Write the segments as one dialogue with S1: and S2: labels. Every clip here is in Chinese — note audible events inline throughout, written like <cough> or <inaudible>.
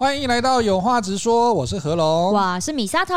S1: 欢迎来到有话直说，我是何龙，
S2: 我是米沙头。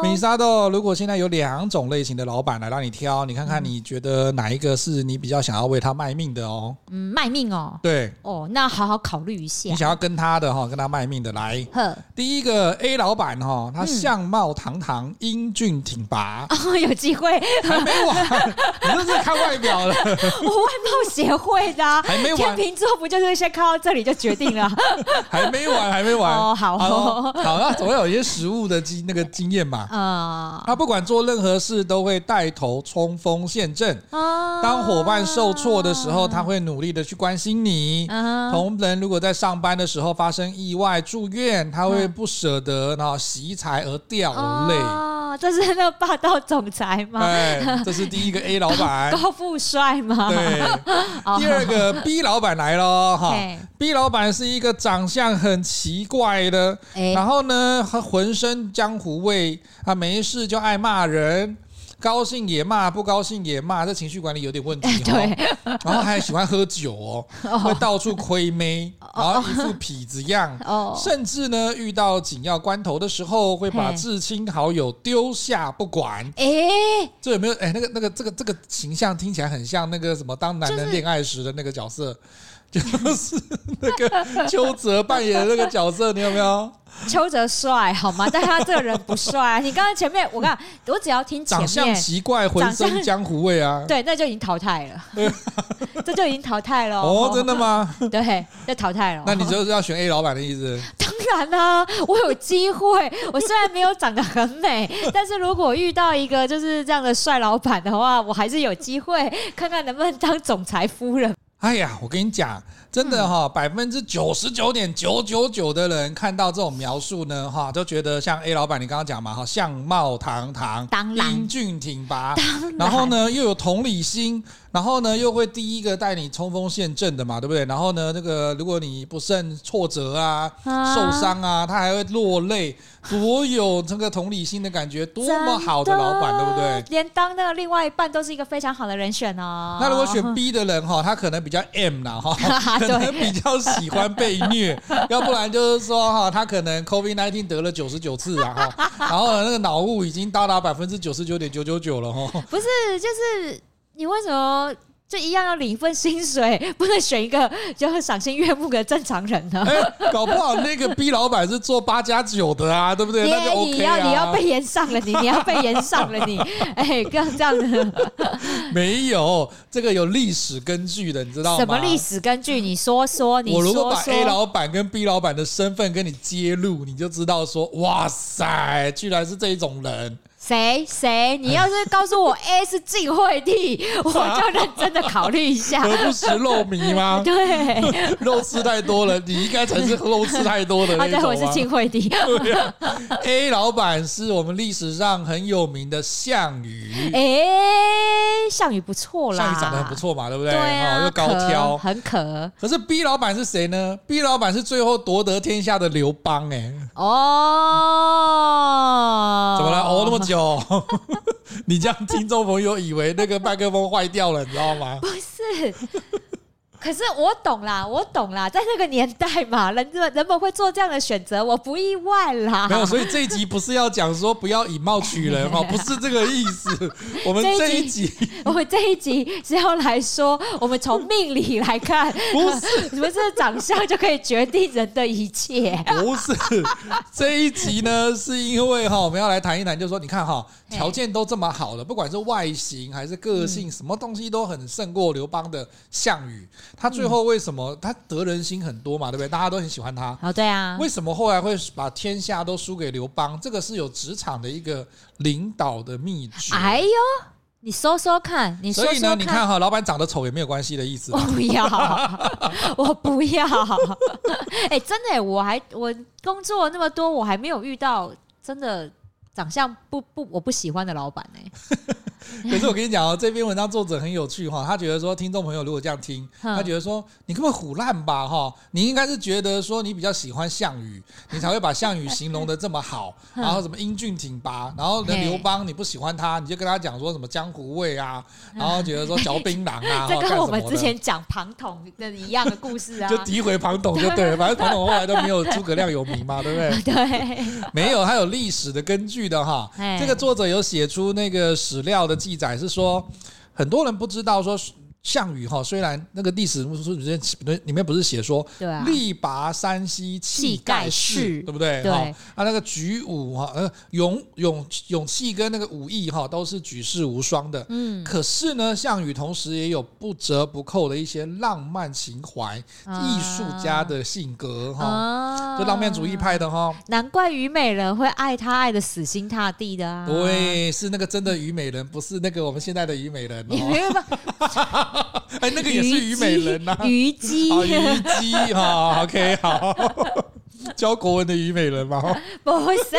S1: 米沙头，如果现在有两种类型的老板来让你挑，你看看你觉得哪一个是你比较想要为他卖命的哦？
S2: 嗯，卖命哦。
S1: 对。
S2: 哦，那好好考虑一下。
S1: 你想要跟他的哈，跟他卖命的来。
S2: 呵，
S1: 第一个 A 老板哈，他相貌堂堂，英俊挺拔。
S2: 哦，有机会。
S1: 还没完，<laughs> 你这是看外表了。我外
S2: 貌协会的，还没完。天秤座不就是先看到这里就决定了？<laughs>
S1: 还没完，还没完。
S2: 哦，好，
S1: 好，那总要有一些实物的经那个经验嘛。啊，他不管做任何事都会带头冲锋陷阵。啊，当伙伴受挫的时候，他会努力的去关心你。同仁如果在上班的时候发生意外住院，他会不舍得然后惜才而掉泪。啊，
S2: 这是那个霸道总裁吗？
S1: 对，这是第一个 A 老板。<laughs>
S2: 高富帅吗？
S1: 对。<laughs> 第二个 B 老板来了哈。B 老板是一个长相很奇怪的，欸、然后呢，他浑身江湖味，他没事就爱骂人，高兴也骂，不高兴也骂，这情绪管理有点问题哦。对，<laughs> 然后还喜欢喝酒哦，哦会到处亏妹，然后一副痞子样，哦、甚至呢，遇到紧要关头的时候，会把至亲好友丢下不管。哎、欸，这有没有？哎，那个、那个、这个、这个形象听起来很像那个什么？当男人恋爱时的那个角色。就是那个邱泽扮演的那个角色，你有没有？
S2: 邱泽帅好吗？但他这个人不帅啊。你刚刚前面我看，我只要听前面
S1: 长相奇怪，浑身江湖味啊，<laughs>
S2: 对，那就已经淘汰了。这就已经淘汰了。
S1: 哦，真的吗？
S2: 对，就淘汰了。<laughs>
S1: 那你就 <laughs> 是要选 A 老板的意思？
S2: 当然啦、啊，我有机会。我虽然没有长得很美，但是如果遇到一个就是这样的帅老板的话，我还是有机会看看能不能当总裁夫人。
S1: 哎呀，我跟你讲，真的哈，百分之九十九点九九九的人看到这种描述呢，哈，都觉得像 A 老板你刚刚讲嘛，哈，相貌堂堂，当然。英俊挺拔，当然。然后呢又有同理心。然后呢，又会第一个带你冲锋陷阵的嘛，对不对？然后呢，那个如果你不慎挫折啊、啊受伤啊，他还会落泪，多有这个同理心的感觉，多么好的老板，对不对？
S2: 连当那个另外一半都是一个非常好的人选哦。
S1: 那如果选 B 的人哈，他可能比较 M 啦哈，<laughs> 可能比较喜欢被虐，<laughs> 要不然就是说哈，他可能 COVID-19 得了九十九次啊哈，然后呢，那个脑雾已经到达百分之九十九点九九九了哈。
S2: 不是，就是。你为什么就一样要领一份薪水，不能选一个就是赏心悦目的正常人呢？
S1: 欸、搞不好那个 B 老板是做八加九的啊，对不对？那就 OK 啊。你要
S2: 你要被延上了，你你要被延上了，你 <laughs> 哎，不要这样子。
S1: 没有这个有历史根据的，你知道吗？
S2: 什么历史根据？你说说。
S1: 我如果把 A 老板跟 B 老板的身份跟你揭露，你就知道说，哇塞，居然是这一种人。
S2: 谁谁？你要是告诉我 A 是晋惠帝，<laughs> 我就认真的考虑一下。
S1: 何不食肉糜吗？<laughs>
S2: 对，<laughs>
S1: 肉吃太多了，你应该才是肉吃太多的那种。啊，对，
S2: 我是晋惠帝。
S1: 对啊，A 老板是我们历史上很有名的项羽。
S2: 哎，项羽不错啦，
S1: 项羽长得很不错嘛，对不对？
S2: 对啊，
S1: 又高挑，
S2: 很可。
S1: 可是 B 老板是谁呢？B 老板是最后夺得天下的刘邦。哎，
S2: 哦，
S1: 怎么了？熬那么久？哦，<laughs> 你这样听众朋友以为那个麦克风坏掉了，你知道吗？<laughs>
S2: 不是。可是我懂啦，我懂啦，在那个年代嘛，人们人们会做这样的选择，我不意外啦。
S1: 没有，所以这一集不是要讲说不要以貌取人哈，<laughs> 不是这个意思。<laughs> 我们这一集，
S2: 我们这一集是要来说，我们从命理来看，不是，<laughs> 不是长相就可以决定人的一切。
S1: 不是，这一集呢，是因为哈，我们要来谈一谈，就是说，你看哈，条件都这么好了，不管是外形还是个性，什么东西都很胜过刘邦的项羽。他最后为什么他得人心很多嘛，对不对？大家都很喜欢他。
S2: 哦，对啊。
S1: 为什么后来会把天下都输给刘邦？这个是有职场的一个领导的秘诀。
S2: 哎呦，你说说看，你说说看。
S1: 所以呢，你看哈，老板长得丑也没有关系的意思。
S2: 我不要，<laughs> 我不要。<laughs> 哎，真的，我还我工作那么多，我还没有遇到真的长相不不我不喜欢的老板呢。<laughs>
S1: 可是我跟你讲哦，这篇文章作者很有趣哈，他觉得说听众朋友如果这样听，他觉得说你根本唬烂吧哈，你应该是觉得说你比较喜欢项羽，你才会把项羽形容的这么好，<laughs> 然后什么英俊挺拔，然后刘邦你不喜欢他，你就跟他讲说什么江湖味啊，<laughs> 然后觉得说嚼槟榔啊，
S2: 这跟我们之前讲庞统的一样的故事啊，
S1: 就诋毁庞统就对了，反正庞统后来都没有诸葛亮有名嘛，对不对？
S2: 对，
S1: 没有，他有历史的根据的哈，这个作者有写出那个史料的记载是说，很多人不知道说。项羽哈，虽然那个历史书里面里面不是写说，力拔山兮气盖世，对不对？对，啊，那个举武哈，呃，勇勇勇气跟那个武艺哈，都是举世无双的。嗯，可是呢，项羽同时也有不折不扣的一些浪漫情怀、艺术家的性格哈，就浪漫主义派的哈。
S2: 难怪虞美人会爱他爱的死心塌地的啊！
S1: 对，是那个真的虞美人，不是那个我们现在的虞美人。<laughs> <laughs> 哎，那个也是虞美人呐，
S2: 虞姬，
S1: 虞姬。<laughs> 哈，OK，好，<laughs> 教国文的虞美人嘛，
S2: 不是，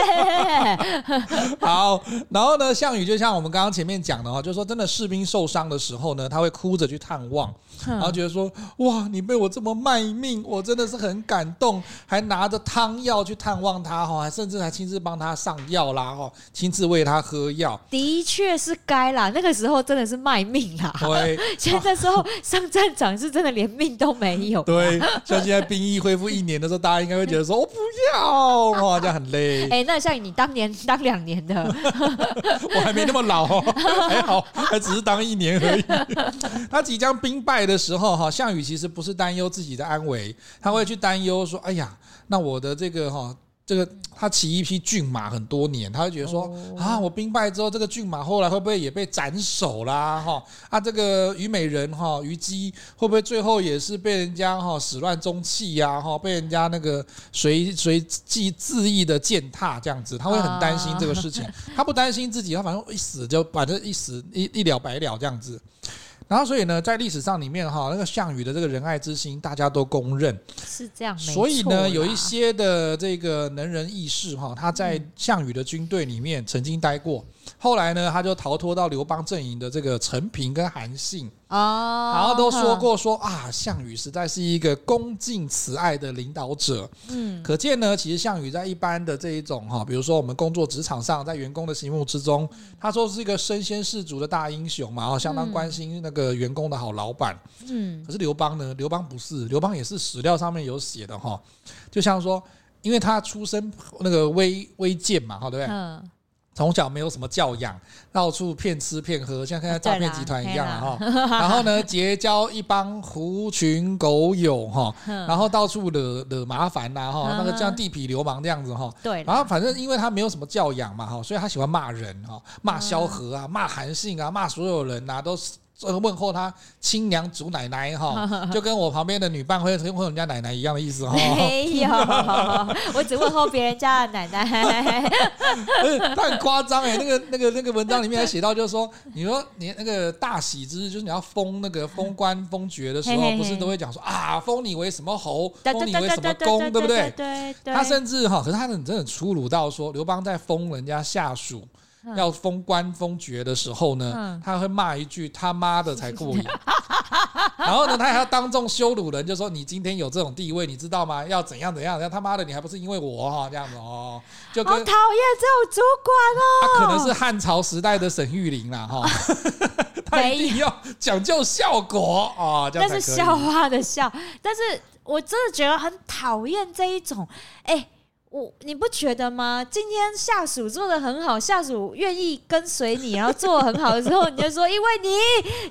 S1: 好，然后呢，项羽就像我们刚刚前面讲的哈，就是说真的士兵受伤的时候呢，他会哭着去探望。然后觉得说，哇，你被我这么卖命，我真的是很感动，还拿着汤药去探望他哈，甚至还亲自帮他上药啦哈，亲自喂他喝药。
S2: 的确是该啦，那个时候真的是卖命啦。
S1: 对，<laughs>
S2: 现在时候 <laughs> 上战场是真的连命都没有。
S1: 对，像现在兵役恢复一年的时候，大家应该会觉得说，我不要，哇，这样很累。
S2: 哎，那像你当年当两年的，<laughs>
S1: 我还没那么老哦，还好，还只是当一年而已。他即将兵败的。的时候哈，项羽其实不是担忧自己的安危，他会去担忧说：“哎呀，那我的这个哈，这个他骑一匹骏马很多年，他会觉得说啊，我兵败之后，这个骏马后来会不会也被斩首啦？哈啊，这个虞美人哈，虞姬会不会最后也是被人家哈始乱终弃呀？哈，被人家那个随随即恣意的践踏这样子，他会很担心这个事情。他不担心自己，他反正一死就反正一死一一了百了这样子。”然后，所以呢，在历史上里面哈，那个项羽的这个仁爱之心，大家都公认
S2: 是这样。
S1: 所以呢，有一些的这个能人异士哈，他在项羽的军队里面曾经待过。后来呢，他就逃脱到刘邦阵营的这个陈平跟韩信啊，然后都说过说啊，项羽实在是一个恭敬慈爱的领导者。嗯，可见呢，其实项羽在一般的这一种哈，比如说我们工作职场上，在员工的心目之中，他说是一个身先士卒的大英雄嘛，然后相当关心那个员工的好老板。嗯，可是刘邦呢，刘邦不是，刘邦也是史料上面有写的哈，就像说，因为他出身那个微微贱嘛，哈，对不对？嗯。从小没有什么教养，到处骗吃骗喝，像现在诈骗集团一样哈。然后呢，结交一帮狐群狗友哈，<laughs> 然后到处惹惹麻烦呐哈，那个像地痞流氓这样子哈。对。然后反正因为他没有什么教养嘛哈，所以他喜欢骂人哈，骂萧何啊，骂韩信啊，骂所有人呐，都是。问候他亲娘祖奶奶哈，<laughs> 就跟我旁边的女伴会问候人家奶奶一样的意思哈。
S2: 没有，<laughs> 我只问候别人家的奶奶。<laughs>
S1: 他很夸张哎，那个那个那个文章里面还写到，就是说，你说你那个大喜之日，就是你要封那个封官封爵的时候，不是都会讲说啊，封你为什么侯，封你为什么公，对不对？对对。他甚至哈，可是他很真的粗鲁到说，刘邦在封人家下属。要封官封爵的时候呢，嗯、他会骂一句“他妈的才过瘾”，<laughs> 然后呢，他还要当众羞辱人，就说：“你今天有这种地位，你知道吗？要怎样怎样？然后他妈的，你还不是因为我哈这样子哦？”就跟
S2: 好讨厌这种主管哦。
S1: 他可能是汉朝时代的沈玉琳啦哈，<laughs> 他一定要讲究效果啊，
S2: 那是笑话的笑，但是我真的觉得很讨厌这一种哎。欸我你不觉得吗？今天下属做的很好，下属愿意跟随你，然后做的很好的时候，你就说因为你，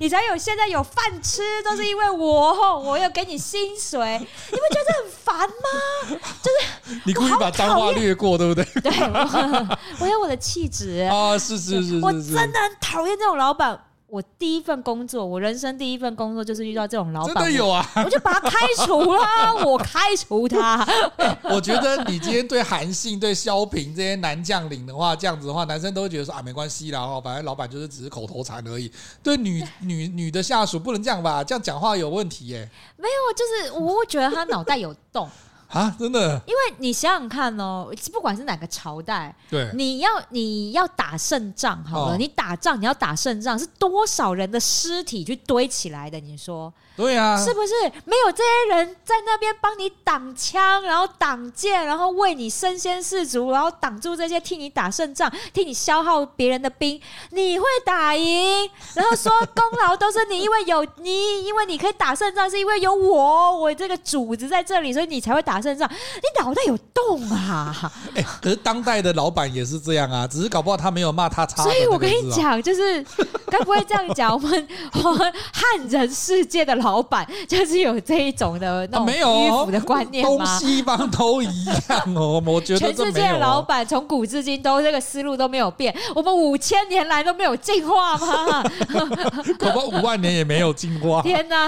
S2: 你才有现在有饭吃，都是因为我，我有给你薪水，你不觉得很烦吗？就是 <laughs>
S1: 你故意把脏话略过，对不对？<laughs>
S2: 对，我，<laughs> 我有我的气质
S1: 啊，是是是，是，
S2: 我真的很讨厌这种老板。我第一份工作，我人生第一份工作就是遇到这种老板，
S1: 真的有啊！<laughs>
S2: 我就把他开除了，我开除他。<laughs>
S1: 我觉得你今天对韩信、对萧平这些男将领的话，这样子的话，男生都会觉得说啊，没关系啦，哦，反正老板就是只是口头禅而已。对女女女的下属不能这样吧？这样讲话有问题耶。
S2: 没有，就是我会觉得他脑袋有洞。
S1: 啊，真的。
S2: 因为你想想看哦，不管是哪个朝代，
S1: 对，
S2: 你要你要打胜仗好了，哦、你打仗你要打胜仗，是多少人的尸体去堆起来的？你说？
S1: 对啊，
S2: 是不是没有这些人在那边帮你挡枪，然后挡箭，然后为你身先士卒，然后挡住这些，替你打胜仗，替你消耗别人的兵，你会打赢？然后说功劳都是你，因为有你，因为你可以打胜仗，是因为有我，我这个主子在这里，所以你才会打胜仗。你脑袋有洞啊！
S1: 哎，可是当代的老板也是这样啊，只是搞不好他没有骂他差。
S2: 所以我跟你讲，就是 <laughs> 该不会这样讲？我们我们汉人世界的老。板就是有这一种的那种迂腐的观念吗？
S1: 东西方都一样哦，<laughs> 我觉得
S2: 全世界的老板从古至今都这个思路都没有变，我们五千年来都没有进化吗？<laughs>
S1: 恐怕五万年也没有进化。
S2: 天哪！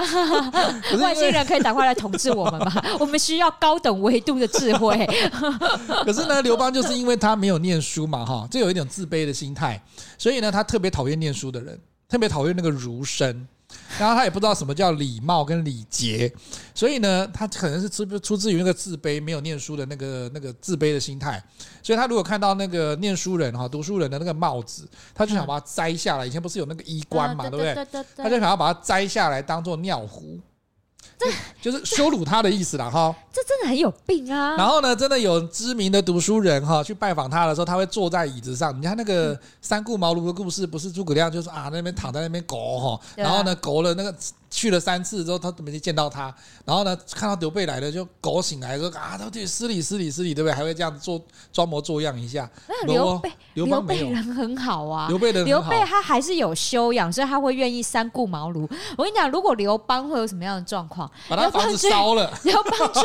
S2: 外星人可以赶快来统治我们吗？我们需要高等维度的智慧。<laughs>
S1: 可是呢，刘邦就是因为他没有念书嘛，哈，就有一点自卑的心态，所以呢，他特别讨厌念书的人，特别讨厌那个儒生。然后他也不知道什么叫礼貌跟礼节，所以呢，他可能是出出自于那个自卑，没有念书的那个那个自卑的心态。所以他如果看到那个念书人哈、读书人的那个帽子，他就想把它摘下来。以前不是有那个衣冠嘛，对不对？他就想要把它摘下来当做尿壶。这 <laughs> 就是羞辱他的意思了哈，
S2: 这真的很有病啊！
S1: 然后呢，真的有知名的读书人哈去拜访他的时候，他会坐在椅子上。你看那个三顾茅庐的故事，不是诸葛亮就是啊那边躺在那边狗哈，然后呢狗了那个。去了三次之后，他都没去见到他。然后呢，看到刘备来了，就狗醒来说啊，都对失礼失礼失礼，对不对？还会这样做装模作样一下。
S2: 刘备，刘备人很好啊。
S1: 刘备人
S2: 刘备他还是有修养，所以他会愿意三顾茅庐。我跟你讲，如果刘邦会有什么样的状况？
S1: 把他房子烧了。<laughs>
S2: 刘邦去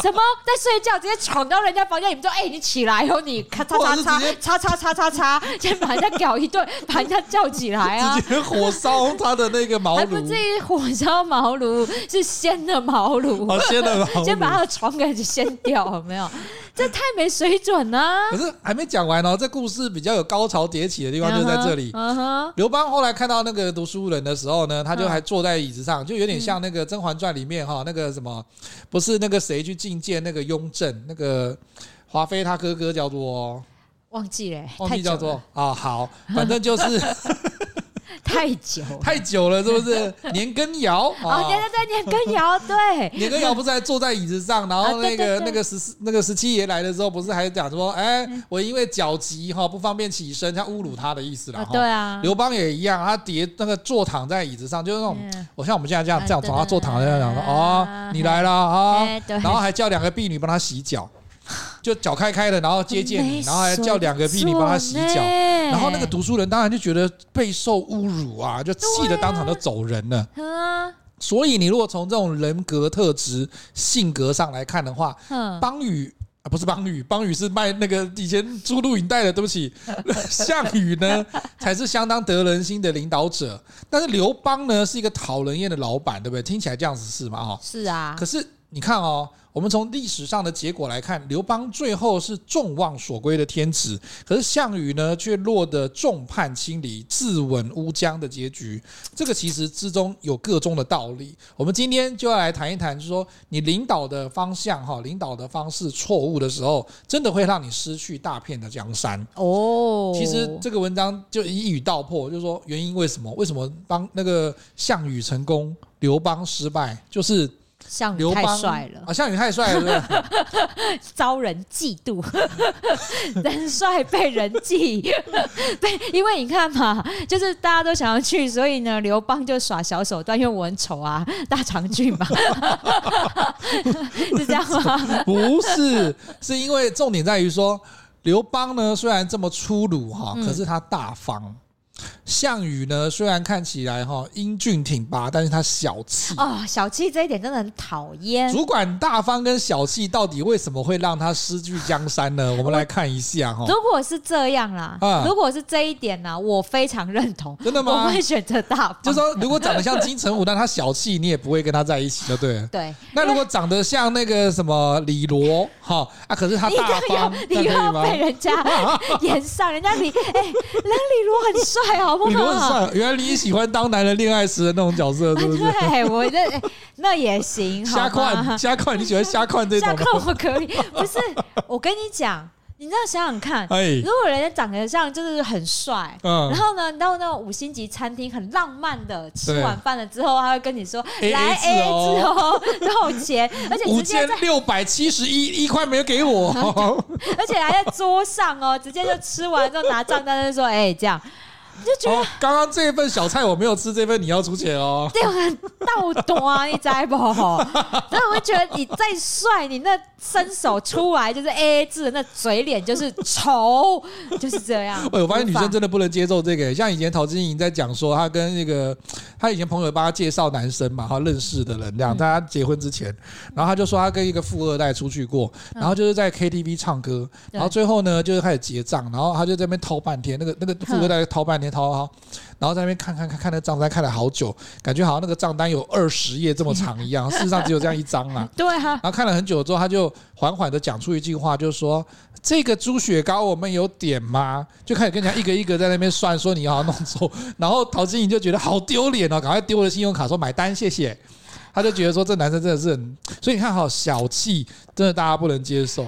S2: 什么在睡觉，直接闯到人家房间，你们说哎，你起来后你咔嚓嚓嚓嚓嚓嚓嚓嚓，先把人家搞一顿，<laughs> 把人家叫起来啊！
S1: 直接火烧他的那个茅庐，
S2: 还不至于火。烧茅庐是掀的茅庐，
S1: 好掀的茅庐，
S2: 先把他的床给掀掉，有没有？这太没水准了。
S1: 可是还没讲完哦，这故事比较有高潮迭起的地方就在这里。嗯哼，刘邦后来看到那个读书人的时候呢，他就还坐在椅子上，就有点像那个《甄嬛传》里面哈，那个什么，不是那个谁去觐见那个雍正，那个华妃他哥哥叫做
S2: 忘记了，
S1: 忘记叫做啊，好，反正就是。<laughs> <laughs>
S2: 太久
S1: 太久了，是不是？年羹尧？
S2: 啊，<laughs> 对对对，年羹尧，<laughs> 对，
S1: 年羹尧不是还坐在椅子上，然后那个那个十四那个十七爷来的时候，不是还讲说，哎，我因为脚疾哈不方便起身，他侮辱他的意思了。
S2: 对啊，
S1: 刘邦也一样，他叠那个坐躺在椅子上，就是那种，我像我们现在这样这样从他坐躺这样讲说，哦，你来了啊，然后还叫两个婢女帮他洗脚。就脚开开的，然后接见你，然后还叫两个婢女帮他洗脚，然后那个读书人当然就觉得备受侮辱啊，就气得当场就走人了。所以你如果从这种人格特质、性格上来看的话，邦羽啊不是邦羽，邦羽是卖那个以前租录影带的，对不起，<laughs> 项羽呢才是相当得人心的领导者，但是刘邦呢是一个讨人厌的老板，对不对？听起来这样子是吗？哈，
S2: 是啊。
S1: 可是你看哦。我们从历史上的结果来看，刘邦最后是众望所归的天子，可是项羽呢，却落得众叛亲离、自刎乌江的结局。这个其实之中有个中的道理。我们今天就要来谈一谈，就是说你领导的方向哈，领导的方式错误的时候，真的会让你失去大片的江山哦。其实这个文章就一语道破，就是说原因为什么？为什么帮那个项羽成功，刘邦失败？就是。
S2: 项羽太帅了
S1: 啊！项羽太帅了，<laughs>
S2: 遭人嫉妒，<laughs> 人帅被人忌，被因为你看嘛，就是大家都想要去，所以呢，刘邦就耍小手段，因为我很丑啊，大长俊嘛，<laughs> 是这样吗？
S1: 不是，是因为重点在于说，刘邦呢虽然这么粗鲁哈，可是他大方。项羽呢，虽然看起来哈英俊挺拔，但是他小气
S2: 哦，小气这一点真的很讨厌。
S1: 主管大方跟小气，到底为什么会让他失去江山呢？我们来看一下哈。
S2: 如果是这样啦，啊、如果是这一点呢，我非常认同。
S1: 真的吗？
S2: 我会选择大方。
S1: 就是说，如果长得像金城武，但他小气，你也不会跟他在一起，就对了。<laughs>
S2: 对。
S1: 那如果长得像那个什么李罗哈啊，可是他大方，
S2: 你又要被人家 <laughs> 演上，人家李哎，人李罗很帅，好不好？
S1: 你都很帅，原来你喜欢当男人恋爱时的那种角色，是不是？
S2: 对，我这那也行。<laughs>
S1: 瞎看，瞎看，你喜欢瞎看这种？瞎
S2: 看我可以，<laughs> 不是？我跟你讲。你这样想想看，
S1: 哎、
S2: 如果人家长得像就是很帅，嗯、然后呢，你到那种五星级餐厅很浪漫的吃完饭了之后，他会跟你说：“对来 A A 制哦，<laughs> 然后钱，而且五千
S1: 六百七十一一块没有给我，
S2: 而且还在桌上哦，直接就吃完之后拿账单就说：哎、欸，这样。”就觉得
S1: 刚刚这一份小菜我没有吃，这份你要出钱哦。
S2: 对，很倒端，你知不？<laughs> 然后我会觉得你再帅，你那伸手出来就是 A A 制，那嘴脸就是丑，就是这样。<laughs>
S1: 哎我发现女生真的不能接受这个。像以前陶晶莹在讲说，她跟那个她以前朋友帮她介绍男生嘛，她认识的人这样，在她结婚之前，然后她就说她跟一个富二代出去过，然后就是在 K T V 唱歌，然后最后呢就是开始结账，然后她就在那边掏半天，那个那个富二代掏半天。掏掏，然后在那边看看看看那个账单，看了好久，感觉好像那个账单有二十页这么长一样，<laughs> 事实上只有这样一张啊。
S2: 对哈。
S1: 然后看了很久之后，他就缓缓的讲出一句话，就是说：“这个猪血糕我们有点吗？”就开始跟人家一个一个在那边算，说你要弄错。然后陶晶莹就觉得好丢脸哦，赶快丢了信用卡说买单谢谢。他就觉得说这男生真的是很，所以你看好小气，真的大家不能接受。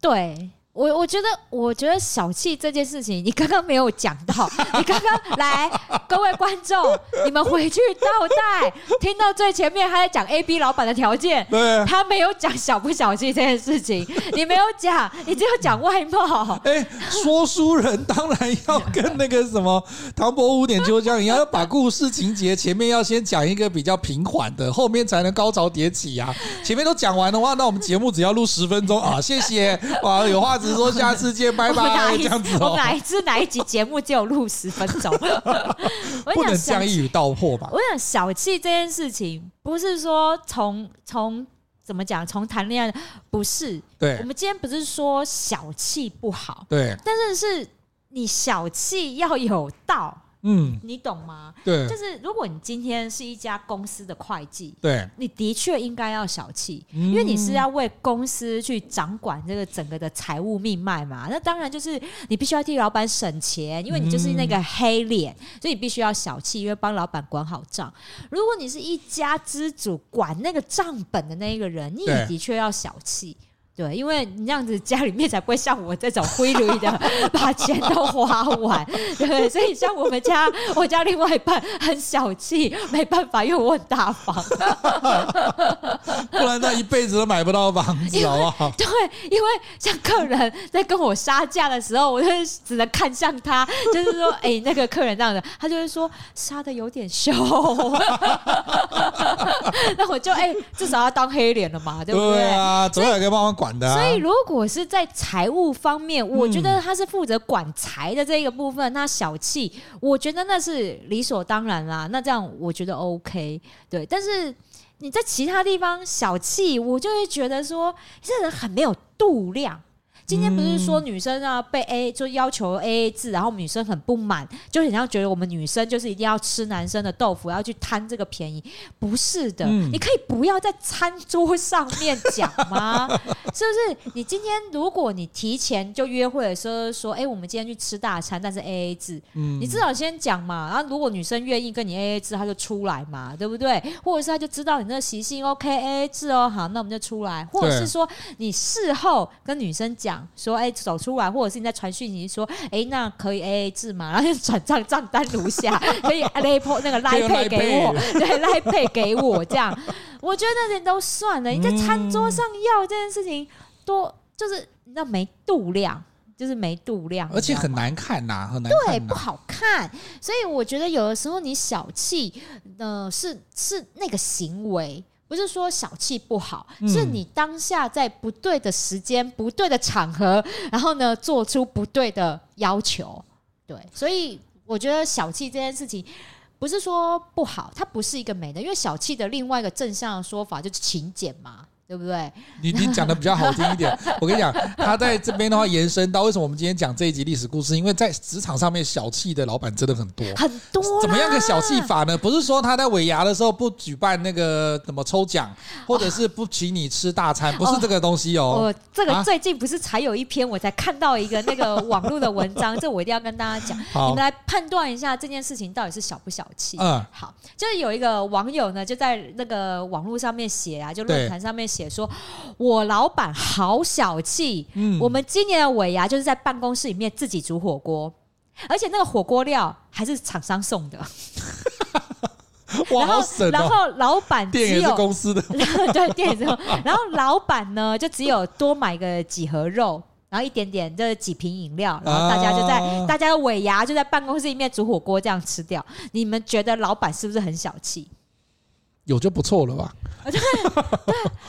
S2: 对。我我觉得，我觉得小气这件事情，你刚刚没有讲到。你刚刚来，各位观众，你们回去倒带，听到最前面他在讲 A B 老板的条件，
S1: 对，
S2: 他没有讲小不小气这件事情，你没有讲，你只有讲外貌。<laughs>
S1: 哎，说书人当然要跟那个什么唐伯虎点秋香一样，要把故事情节前面要先讲一个比较平缓的，后面才能高潮迭起啊。前面都讲完的话，那我们节目只要录十分钟啊，谢谢，哇，有话。只是说下次见，拜拜。这样子，
S2: 我们哪一次哪一集节目只有录十分钟？<laughs>
S1: 不能这样一语道破吧？
S2: 我想小气这件事情，不是说从从怎么讲，从谈恋爱不是。
S1: 对，
S2: 我们今天不是说小气不好，
S1: 对，
S2: 但是是你小气要有道。嗯，你懂吗？
S1: 对，
S2: 就是如果你今天是一家公司的会计，
S1: 对，
S2: 你的确应该要小气，因为你是要为公司去掌管这个整个的财务命脉嘛。那当然就是你必须要替老板省钱，因为你就是那个黑脸，所以你必须要小气，因为帮老板管好账。如果你是一家之主，管那个账本的那一个人，你也的确要小气。对，因为你这样子家里面才不会像我这种灰绿的 <laughs> 把钱都花完，对，所以像我们家，我家另外一半很小气，没办法，因为我很大方，
S1: 不然他一辈子都买不到房 <laughs> 子，好不好？<laughs>
S2: 对，因为像客人在跟我杀价的时候，我就只能看向他，就是说，哎、欸，那个客人这样的，他就会说杀的有点凶，那我就哎、欸，至少要当黑脸了嘛，对不对？对
S1: 啊，总有一个帮忙管。
S2: 所以，如果是在财务方面，我觉得他是负责管财的这个部分，他小气，我觉得那是理所当然啦。那这样我觉得 OK，对。但是你在其他地方小气，我就会觉得说这人很没有度量。今天不是说女生啊被 A 就要求 A A 制，然后女生很不满，就很像觉得我们女生就是一定要吃男生的豆腐，要去贪这个便宜。不是的，嗯、你可以不要在餐桌上面讲吗？<laughs> 是不是？你今天如果你提前就约会的时候说，哎、欸，我们今天去吃大餐，但是 A A 制，嗯、你至少先讲嘛。然后如果女生愿意跟你 A A 制，她就出来嘛，对不对？或者是她就知道你那个习性，OK A A 制哦，好，那我们就出来。或者是说你事后跟女生讲。说哎、欸，走出来，或者是你在传讯息说哎、欸，那可以 A A 制嘛？然后就转账账单如下，<laughs> 可以 Apple 那个 Line Pay 给我，对 Line Pay 给我这样，我觉得那些都算了。你在餐桌上要这件事情，多就是你知道没度量，就是没度量，
S1: 而且很难看呐、啊，很难看、啊，
S2: 对，不好看。所以我觉得有的时候你小气，呃，是是那个行为。不是说小气不好，是你当下在不对的时间、不对的场合，然后呢，做出不对的要求。对，所以我觉得小气这件事情不是说不好，它不是一个美的，因为小气的另外一个正向的说法就是勤俭嘛。对不对？
S1: 你你讲的比较好听一点。<laughs> 我跟你讲，他在这边的话延伸到为什么我们今天讲这一集历史故事？因为在职场上面小气的老板真的很多，
S2: 很多。
S1: 怎么样个小气法呢？不是说他在尾牙的时候不举办那个怎么抽奖，或者是不请你吃大餐，不是这个东西哦。
S2: 我这个最近不是才有一篇，我才看到一个那个网络的文章，<laughs> 这我一定要跟大家讲，你们来判断一下这件事情到底是小不小气。嗯，好，就是有一个网友呢，就在那个网络上面写啊，就论坛上面写。写说，我老板好小气。嗯，我们今年的尾牙就是在办公室里面自己煮火锅，而且那个火锅料还是厂商送的。<laughs>
S1: 哇，好省哦！
S2: 然后老板
S1: 店也是公司的，<laughs>
S2: 对，店也是。然后老板呢，就只有多买个几盒肉，然后一点点这几瓶饮料，然后大家就在、啊、大家的尾牙就在办公室里面煮火锅这样吃掉。你们觉得老板是不是很小气？
S1: 有就不错了吧？
S2: 对，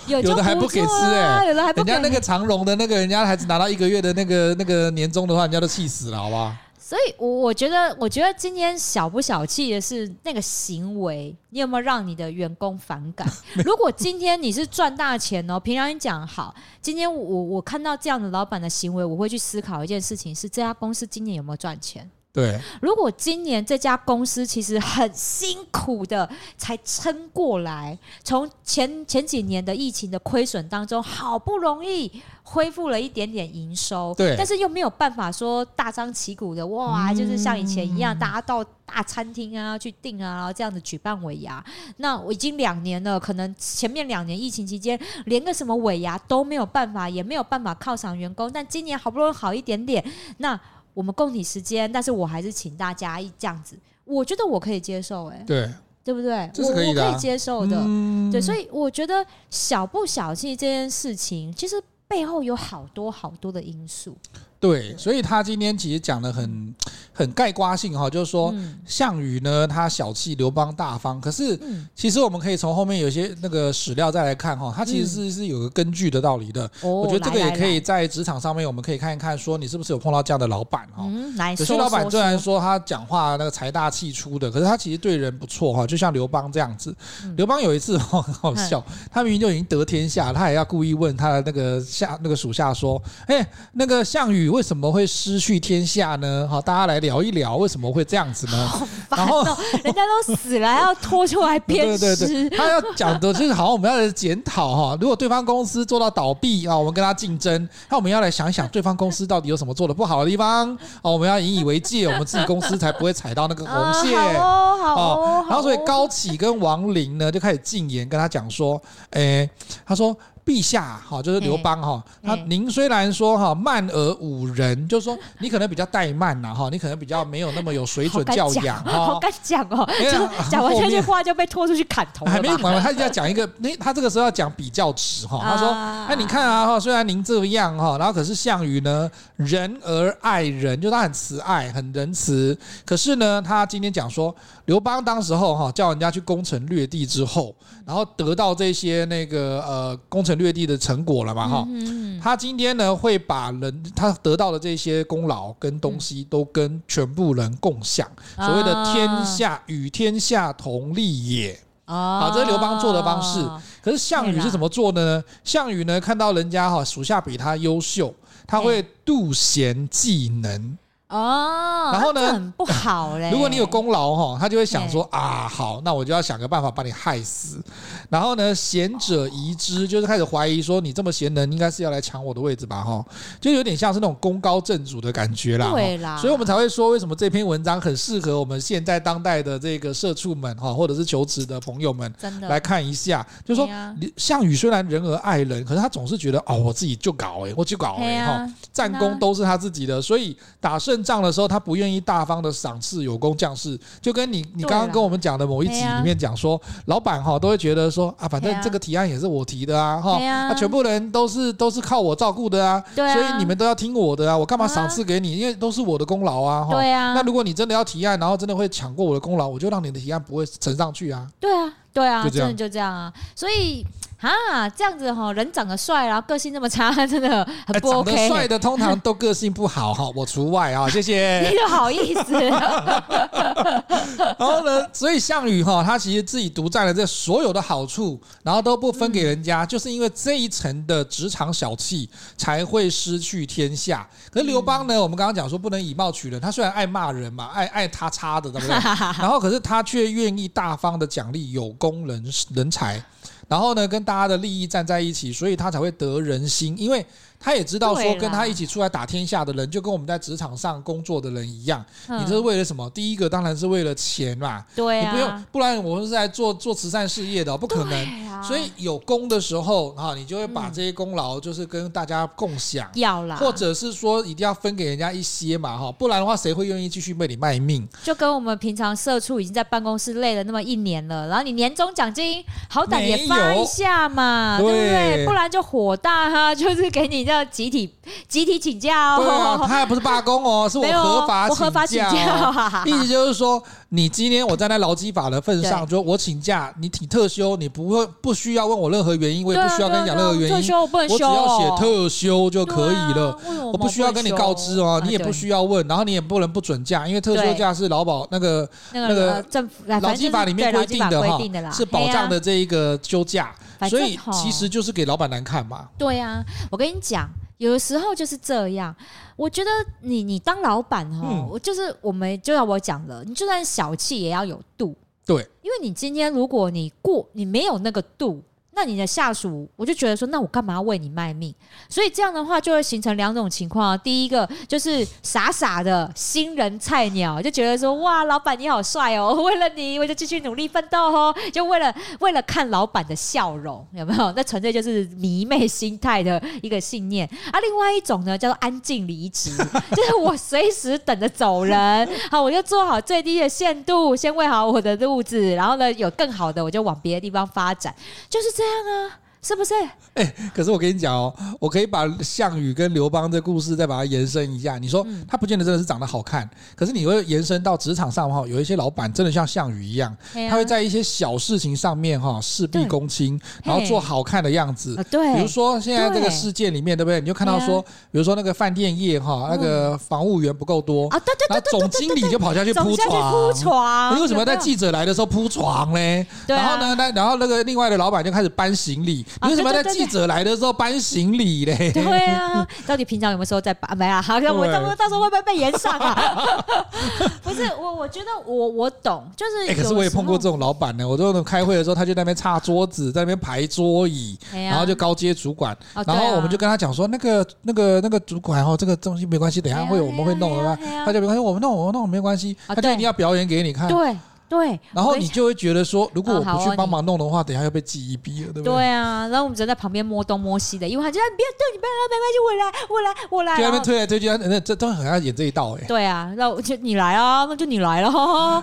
S2: 有 <laughs>
S1: 有的还不给吃哎，
S2: 有的还不给。
S1: 人家那个长荣的那个人家孩子拿到一个月的那个那个年终的话，人家都气死了，好不好？
S2: 所以，我我觉得，我觉得今天小不小气的是那个行为，你有没有让你的员工反感？<laughs> 如果今天你是赚大钱哦，平常你讲好，今天我我看到这样的老板的行为，我会去思考一件事情：是这家公司今年有没有赚钱？
S1: 对，
S2: 如果今年这家公司其实很辛苦的才撑过来，从前前几年的疫情的亏损当中，好不容易恢复了一点点营收，
S1: 对，
S2: 但是又没有办法说大张旗鼓的哇，就是像以前一样，大家到大餐厅啊去订啊，然后这样子举办尾牙。那我已经两年了，可能前面两年疫情期间，连个什么尾牙都没有办法，也没有办法犒赏员工，但今年好不容易好一点点，那。我们共体时间，但是我还是请大家一这样子，我觉得我可以接受，哎，
S1: 对，
S2: 对不
S1: 对？
S2: 我我可以接受的，
S1: 嗯，
S2: 对，所以我觉得小不小气这件事情，其实背后有好多好多的因素。
S1: 对，所以他今天其实讲的很很概括性哈，就是说项羽呢，他小气，刘邦大方。可是其实我们可以从后面有些那个史料再来看哈，他其实是是有个根据的道理的。我觉得这个也可以在职场上面，我们可以看一看，说你是不是有碰到这样的老板哈。有些老板虽然说他讲话那个财大气粗的，可是他其实对人不错哈，就像刘邦这样子。刘邦有一次很好笑，他明明就已经得天下，他也要故意问他的那个下那个属下说：“哎，那个项羽。”为什么会失去天下呢？好，大家来聊一聊为什么会这样子呢？
S2: 哦、<laughs> 然后人家都死了，还要拖出来鞭 <laughs> 尸。对对对，他
S1: 要讲的就是，好像，我们要来检讨哈。如果对方公司做到倒闭啊，我们跟他竞争，那我们要来想一想，对方公司到底有什么做的不好的地方哦，我们要引以为戒，我们自己公司才不会踩到那个红线。<laughs>
S2: 好哦，好哦。
S1: 然后所以高启跟王林呢就开始进言跟他讲说，哎，他说。陛下，哈，就是刘邦，哈，他您虽然说哈慢而侮人，就是说你可能比较怠慢呐，哈，你可能比较没有那么有水准教养，哈，
S2: 好敢讲哦，讲完这句话就被拖出去砍头了，
S1: 还没完完，他就要讲一个，那他这个时候要讲比较词，哈，他说，哎，你看啊，哈，虽然您这样，哈，然后可是项羽呢，仁而爱人，就他很慈爱，很仁慈，可是呢，他今天讲说，刘邦当时候哈叫人家去攻城略地之后，然后得到这些那个呃攻城。略地的成果了嘛？哈，他今天呢会把人他得到的这些功劳跟东西都跟全部人共享，所谓的天下与天下同利也。啊，这是刘邦做的方式。可是项羽是怎么做的呢？项羽呢看到人家哈属下比他优秀，他会妒贤嫉能。
S2: 哦，
S1: 然后呢，
S2: 很不好嘞。
S1: 如果你有功劳哈，他就会想说啊，好，那我就要想个办法把你害死。然后呢，贤者疑之，就是开始怀疑说你这么贤能，应该是要来抢我的位置吧？哈，就有点像是那种功高震主的感觉啦。
S2: 对啦，
S1: 所以我们才会说，为什么这篇文章很适合我们现在当代的这个社畜们哈，或者是求职的朋友们来看一下。就是说，项羽虽然仁而爱人，可是他总是觉得哦，我自己就搞哎，我就搞哎哈，战功都是他自己的，所以打胜仗的时候，他不愿意大方的赏赐有功将士，就跟你你刚刚跟我们讲的某一集里面讲说，老板哈都会觉得说啊，反正这个提案也是我提的啊，哈，那全部人都是都是靠我照顾的啊，所以你们都要听我的啊，我干嘛赏赐给你？因为都是我的功劳啊，哈，对啊。那如果你真的要提案，然后真的会抢过我的功劳，我就让你的提案不会呈上去啊。
S2: 对啊，对啊，真的就这样啊。所以啊，这样子哈，人长得帅，然后个性那么差，真的很不 OK。
S1: 长得帅的通常都个性不好哈，<laughs> 我除外啊，谢谢。
S2: 你就好意思。<laughs>
S1: 然后呢，所以项羽哈，他其实自己独占了这所有的好处，然后都不分给人家，嗯、就是因为这一层的职场小气才会失去天下。可是刘邦呢，嗯、我们刚刚讲说不能以貌取人，他虽然爱骂人嘛，<laughs> 爱爱他差的，对不对？然后可是他却愿意大方的奖励有功人人才。然后呢，跟大家的利益站在一起，所以他才会得人心，因为。他也知道说，跟他一起出来打天下的人，就跟我们在职场上工作的人一样。你这是为了什么？第一个当然是为了钱嘛。对啊。你不用，不然我们是在做做慈善事业的，不可能。所以有功的时候哈，你就会把这些功劳就是跟大家共享。要啦。或者是说一定要分给人家一些嘛哈，不然的话谁会愿意继续为你卖命？
S2: 就跟我们平常社畜已经在办公室累了那么一年了，然后你年终奖金好歹也发一下嘛，对不对？不然就火大哈，就是给你。要集体集体请假哦，
S1: 啊、他也不是罢工哦，是我合法请假，哦，我合法请假。意思就是说，你今天我站在劳基法的份上，就我请假，你请特休，你不会不需要问我任何原因，我也不需要跟你讲任何原因，特休我不能休，我只要写特休就可以了，啊，我不需要跟你告知哦，你也不需要问，然后你也不能不准假，因为特休假是劳保那个那个政府劳基法里面规定的哈，是保障的这一个休假。所以其实就是给老板难看嘛。
S2: 对呀，我跟你讲，有的时候就是这样。我觉得你你当老板哈，我就是我们就像我讲了，你就算小气也要有度。
S1: 对，
S2: 因为你今天如果你过你没有那个度。那你的下属，我就觉得说，那我干嘛要为你卖命？所以这样的话就会形成两种情况。第一个就是傻傻的新人菜鸟，就觉得说，哇，老板你好帅哦，为了你我就继续努力奋斗哦，就为了为了看老板的笑容，有没有？那纯粹就是迷妹心态的一个信念。啊，另外一种呢叫做安静离职，<laughs> 就是我随时等着走人，好，我就做好最低的限度，先喂好我的肚子，然后呢有更好的我就往别的地方发展，就是这样。这样啊。是不是？
S1: 哎、欸，可是我跟你讲哦，我可以把项羽跟刘邦的故事再把它延伸一下。你说他不见得真的是长得好看，可是你会延伸到职场上哈，有一些老板真的像项羽一样，他会在一些小事情上面哈事必躬亲，然后做好看的样子。对，比如说现在这个事件里面，对不对？你就看到说，比如说那个饭店业哈，那个房务员不够多啊，对对对，然后总经理就跑下去铺床，铺床。你为什么在记者来的时候铺床呢？然后呢，那然后那个另外的老板就开始搬行李。你为什么在记者来的时候搬行李嘞？<laughs>
S2: 对啊，到底平常有没有时候在搬？<laughs> 没啊，好像我到时候到时候会不会被延上啊？<laughs> 不是我，我觉得我我懂，就是。哎，可
S1: 是我也碰过这种老板呢。我都开会的时候，他就在那边擦桌子，在那边排桌椅，然后就高阶主管，然后我们就跟他讲说，那个那个那个主管哦，这个东西没关系，等下会我们会弄的吧？他就没关系，我们弄我们弄没关系，他就一定要表演给你看。
S2: 对。对，
S1: 然后你就会觉得说，如果我不去帮忙弄的话，等一下要被记一笔了，对不对？
S2: 对啊，然后我们只能在旁边摸东摸西的，因为他就说你不要动，你不要动，没关系，我来，我来，我来。
S1: 就那边推来推去，那这都很爱演这一道哎。
S2: 对啊，那我就你来啊，那就你来了。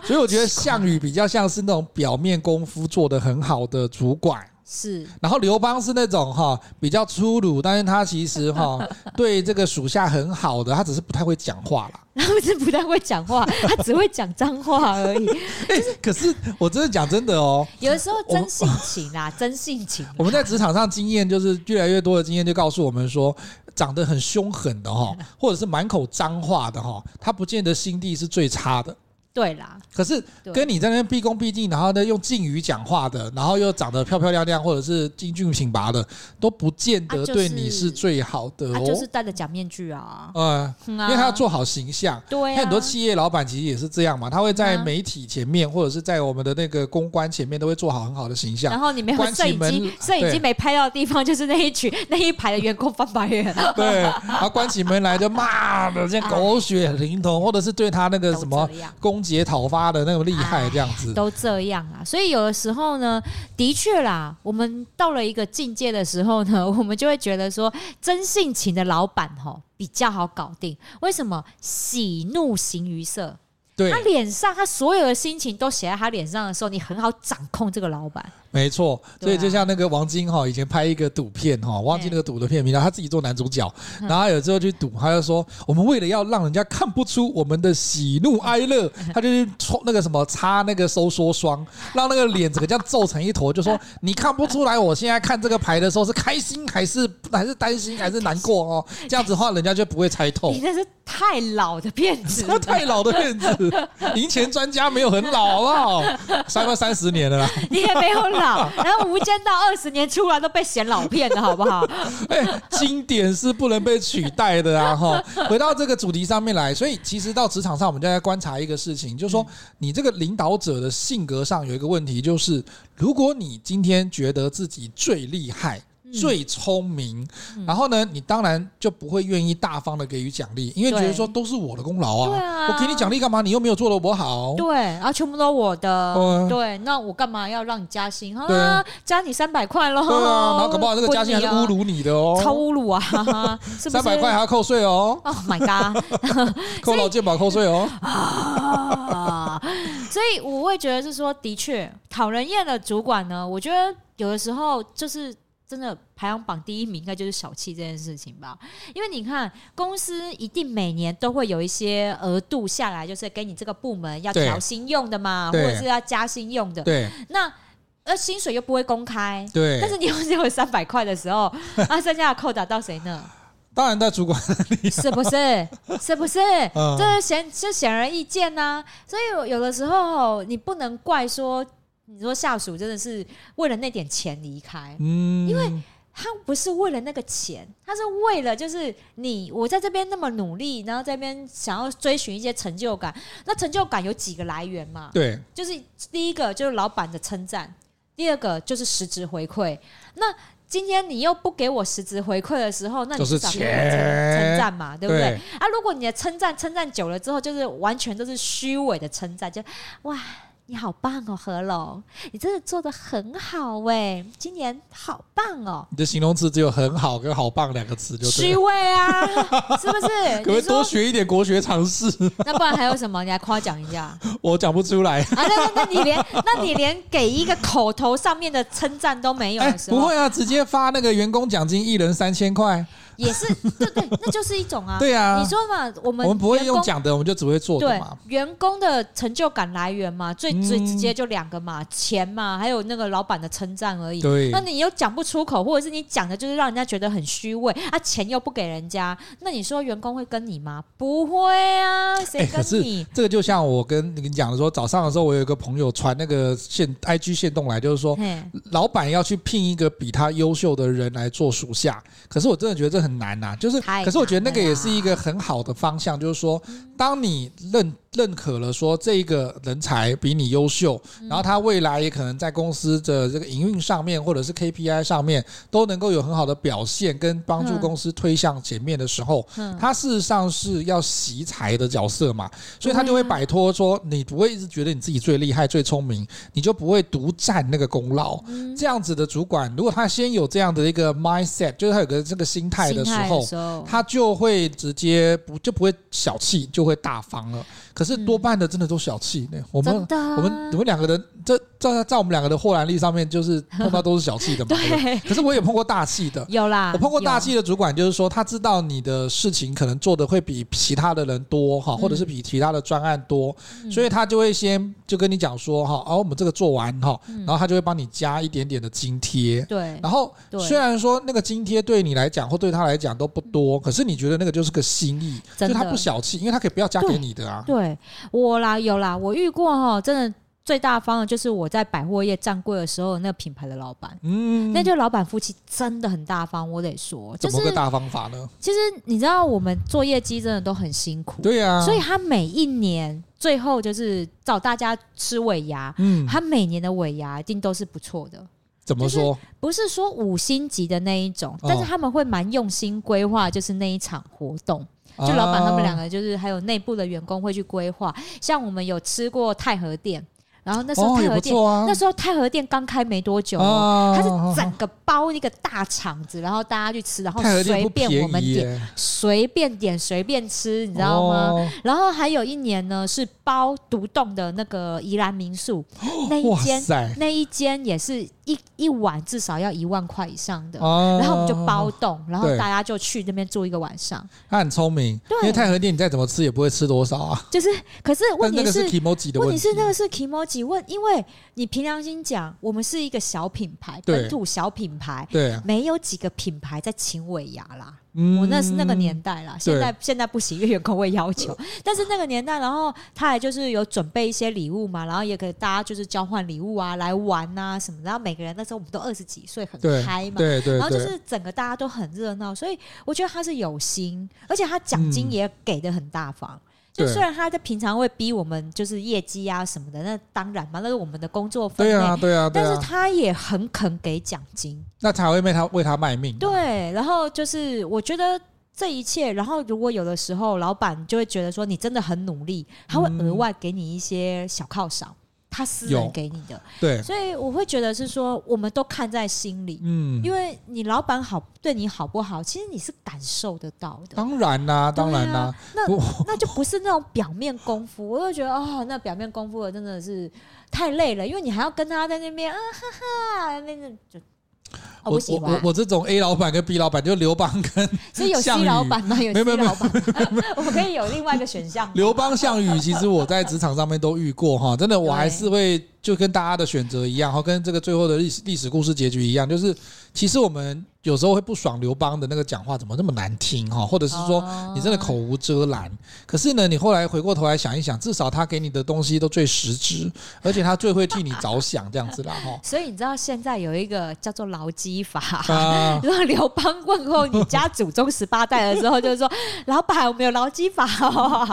S1: 所以我觉得项羽比较像是那种表面功夫做得很好的主管。
S2: 是，
S1: 然后刘邦是那种哈比较粗鲁，但是他其实哈 <laughs> 对这个属下很好的，他只是不太会讲话啦。
S2: 他不是不太会讲话，他只会讲脏话而已。<laughs> 就是，
S1: 可是我真的讲真的哦，
S2: 有的时候真性情啊，真性情。
S1: 我们在职场上经验就是越来越多的经验，就告诉我们说，长得很凶狠的哈，或者是满口脏话的哈，他不见得心地是最差的。
S2: 对啦，
S1: 可是跟你在那边毕恭毕敬，然后呢用敬语讲话的，然后又长得漂漂亮亮，或者是英俊挺拔的，都不见得对你是最好的
S2: 就是戴着假面具啊，
S1: 嗯，因为他要做好形象。对，很多企业老板其实也是这样嘛，他会在媒体前面，或者是在我们的那个公关前面，都会做好很好的形象。然
S2: 后你没有摄影机，摄影机没拍到的地方，就是那一群 <laughs> 那一排的员工翻白眼。
S1: 对，然后关起门来就骂的像狗血淋头，或者是对他那个什么公。节讨伐的那么厉害，这样子
S2: 都这样啊，所以有的时候呢，的确啦，我们到了一个境界的时候呢，<laughs> 我们就会觉得说，真性情的老板吼比较好搞定。为什么？喜怒形于色。对，他脸上，他所有的心情都写在他脸上的时候，你很好掌控这个老板。
S1: 没错，所以就像那个王晶哈，以前拍一个赌片哈，忘记那个赌的片名了，他自己做男主角，然后他有时候去赌，他就说我们为了要让人家看不出我们的喜怒哀乐，<laughs> 他就去冲那个什么擦那个收缩霜，让那个脸整个这样皱成一坨，就说 <laughs> 你看不出来我现在看这个牌的时候是开心还是还是担心还是难过哦，<laughs> 这样子的话人家就不会猜透。
S2: 你这是太老的骗子，
S1: 太老的骗子，赢钱专家没有很老好不好？三快三十年了啦，
S2: 你也没有老。然后《无间道》二十年出来都被嫌老片了，好不好？<laughs>
S1: 哎，经典是不能被取代的啊！哈，<laughs> 回到这个主题上面来，所以其实到职场上，我们就在观察一个事情，就是说，你这个领导者的性格上有一个问题，就是如果你今天觉得自己最厉害。最聪明，然后呢，你当然就不会愿意大方的给予奖励，因为觉得说都是我的功劳啊，啊。我给你奖励干嘛？你又没有做的我好，
S2: 对，然后全部都我的，对，对，那我干嘛要让你加薪？对。啊，加你三百块喽，对啊，
S1: 然后搞不好这个加薪还是侮辱你的哦，
S2: 超侮辱啊，<laughs>
S1: 三百块还要扣税哦
S2: ，Oh my god，<laughs>
S1: 扣劳健保扣税哦，啊。
S2: 所以我会觉得是说，的确讨人厌的主管呢，我觉得有的时候就是。真的排行榜第一名应该就是小气这件事情吧，因为你看公司一定每年都会有一些额度下来，就是给你这个部门要调薪用的嘛，或者是要加薪用的。
S1: 对，
S2: 那而薪水又不会公开。
S1: 对，
S2: 但是你只有三百块的时候，那 <laughs> 剩下的扣打到谁呢？
S1: 当然到主管里，
S2: 是不是？是不是？嗯、这显就显而易见呐、啊。所以有的时候你不能怪说。你说下属真的是为了那点钱离开，嗯，因为他不是为了那个钱，他是为了就是你我在这边那么努力，然后这边想要追寻一些成就感。那成就感有几个来源嘛？对，就是第一个就是老板的称赞，第二个就是实质回馈。那今天你又不给我实质回馈的时候，那你是称称赞嘛？对不对？对啊，如果你的称赞称赞久了之后，就是完全都是虚伪的称赞，就哇。你好棒哦，何龙，你真的做的很好哎，今年好棒哦。
S1: 你的形容词只有很好跟好棒两个词就。虚
S2: 伪啊，<laughs> 是不是？
S1: 可不可以多学一点国学常识？
S2: 那不然还有什么？你来夸奖一下。
S1: 我讲不出来啊。
S2: 那那那你连那你连给一个口头上面的称赞都没有的时候，
S1: 欸，不会啊，直接发那个员工奖金，一人三千块。
S2: 也是对对，那就是一种啊。
S1: 对啊，
S2: 你说嘛，我们
S1: 我们不会用讲的，我们就只会做的嘛。
S2: 员工的成就感来源嘛，最最直接就两个嘛，钱嘛，还有那个老板的称赞而已。对，那你又讲不出口，或者是你讲的就是让人家觉得很虚伪啊，钱又不给人家，那你说员工会跟你吗？不会啊，谁跟你？
S1: 这个就像我跟你讲的说，早上的时候我有一个朋友传那个线 IG 线动来，就是说老板要去聘一个比他优秀的人来做属下，可是我真的觉得这。很难呐、啊，就是，可是我觉得那个也是一个很好的方向，就是说，当你认。认可了说这个人才比你优秀，然后他未来也可能在公司的这个营运上面或者是 KPI 上面都能够有很好的表现，跟帮助公司推向前面的时候，他事实上是要惜才的角色嘛，所以他就会摆脱说你不会一直觉得你自己最厉害最聪明，你就不会独占那个功劳。这样子的主管，如果他先有这样的一个 mindset，就是他有个这个心态的时候，他就会直接不就不会小气，就会大方了。可是多半的真的都小气呢。我们我们我们两个人，这在在我们两个的获蓝力上面，就是 <laughs> 碰到都是小气的嘛。对。可是我也碰过大气的，
S2: 有啦。
S1: 我碰过大气的主管，就是说他知道你的事情可能做的会比其他的人多哈，或者是比其他的专案多，所以他就会先就跟你讲说哈，哦，我们这个做完哈，然后他就会帮你加一点点的津贴。对。然后虽然说那个津贴对你来讲或对他来讲都不多，可是你觉得那个就是个心意，就他不小气，因为他可以不要加给你的啊。对。
S2: 我啦有啦，我遇过哈，真的最大方的就是我在百货业站柜的时候，那个品牌的老板，嗯，那就老板夫妻真的很大方，我得说，
S1: 怎么个大方法呢？
S2: 其实你知道，我们做业绩真的都很辛苦，
S1: 对呀，
S2: 所以他每一年最后就是找大家吃尾牙，嗯，他每年的尾牙一定都是不错的。
S1: 怎么说？
S2: 不是说五星级的那一种，但是他们会蛮用心规划，就是那一场活动。就老板他们两个，就是还有内部的员工会去规划。像我们有吃过太和殿，然后那时候太和殿，那时候太和殿刚开没多久，它是整个包一个大场子，然后大家去吃，然后随便我们点，随便点随便吃，你知道吗？然后还有一年呢，是包独栋的那个宜兰民宿，那一间那一间也是。一一晚至少要一万块以上的，哦、然后我们就包栋，然后大家就去那边住一个晚上。
S1: 他很聪明，因为太和殿你再怎么吃也不会吃多少啊。
S2: 就是，可是问题是，
S1: 问题，
S2: 是那个是 kimochi 问，因为你凭良心讲，我们是一个小品牌，本土小品牌，没有几个品牌在请尾牙啦。嗯、我那是那个年代啦，现在现在不行，因为员工会要求。但是那个年代，然后他还就是有准备一些礼物嘛，然后也给大家就是交换礼物啊，来玩啊什么。然后每个人那时候我们都二十几岁，很嗨嘛，
S1: 对对，对对。
S2: 然后就是整个大家都很热闹，所以我觉得他是有心，而且他奖金也给的很大方。嗯就虽然他在平常会逼我们就是业绩啊什么的，那当然嘛，那是我们的工作分配。
S1: 对啊，对啊，
S2: 但是他也很肯给奖金，
S1: 那才会为他为他卖命。
S2: 对，然后就是我觉得这一切，然后如果有的时候老板就会觉得说你真的很努力，他会额外给你一些小犒赏。他私人给你的，
S1: 对，
S2: 所以我会觉得是说，我们都看在心里，嗯，因为你老板好对你好不好，其实你是感受得到的。
S1: 当然啦，当然啦，啊、
S2: 那 <laughs> 那就不是那种表面功夫，我就觉得哦，那表面功夫真的是太累了，因为你还要跟他在那边啊哈哈，那那就。
S1: 我我我我这种 A 老板跟 B 老板，就刘邦跟
S2: 所以有 C 老板吗？有 C 老板，<laughs> 我们可以有另外一个选项。
S1: 刘邦、项羽，其实我在职场上面都遇过哈，<laughs> 真的，我还是会就跟大家的选择一样，哈，跟这个最后的历史历史故事结局一样，就是其实我们。有时候会不爽刘邦的那个讲话怎么那么难听哈，或者是说你真的口无遮拦。可是呢，你后来回过头来想一想，至少他给你的东西都最实质，而且他最会替你着想这样子啦哈。<laughs>
S2: 所以你知道现在有一个叫做劳基法，如果刘邦问候你家祖宗十八代的时候，就是说老板，我们有劳基法哦。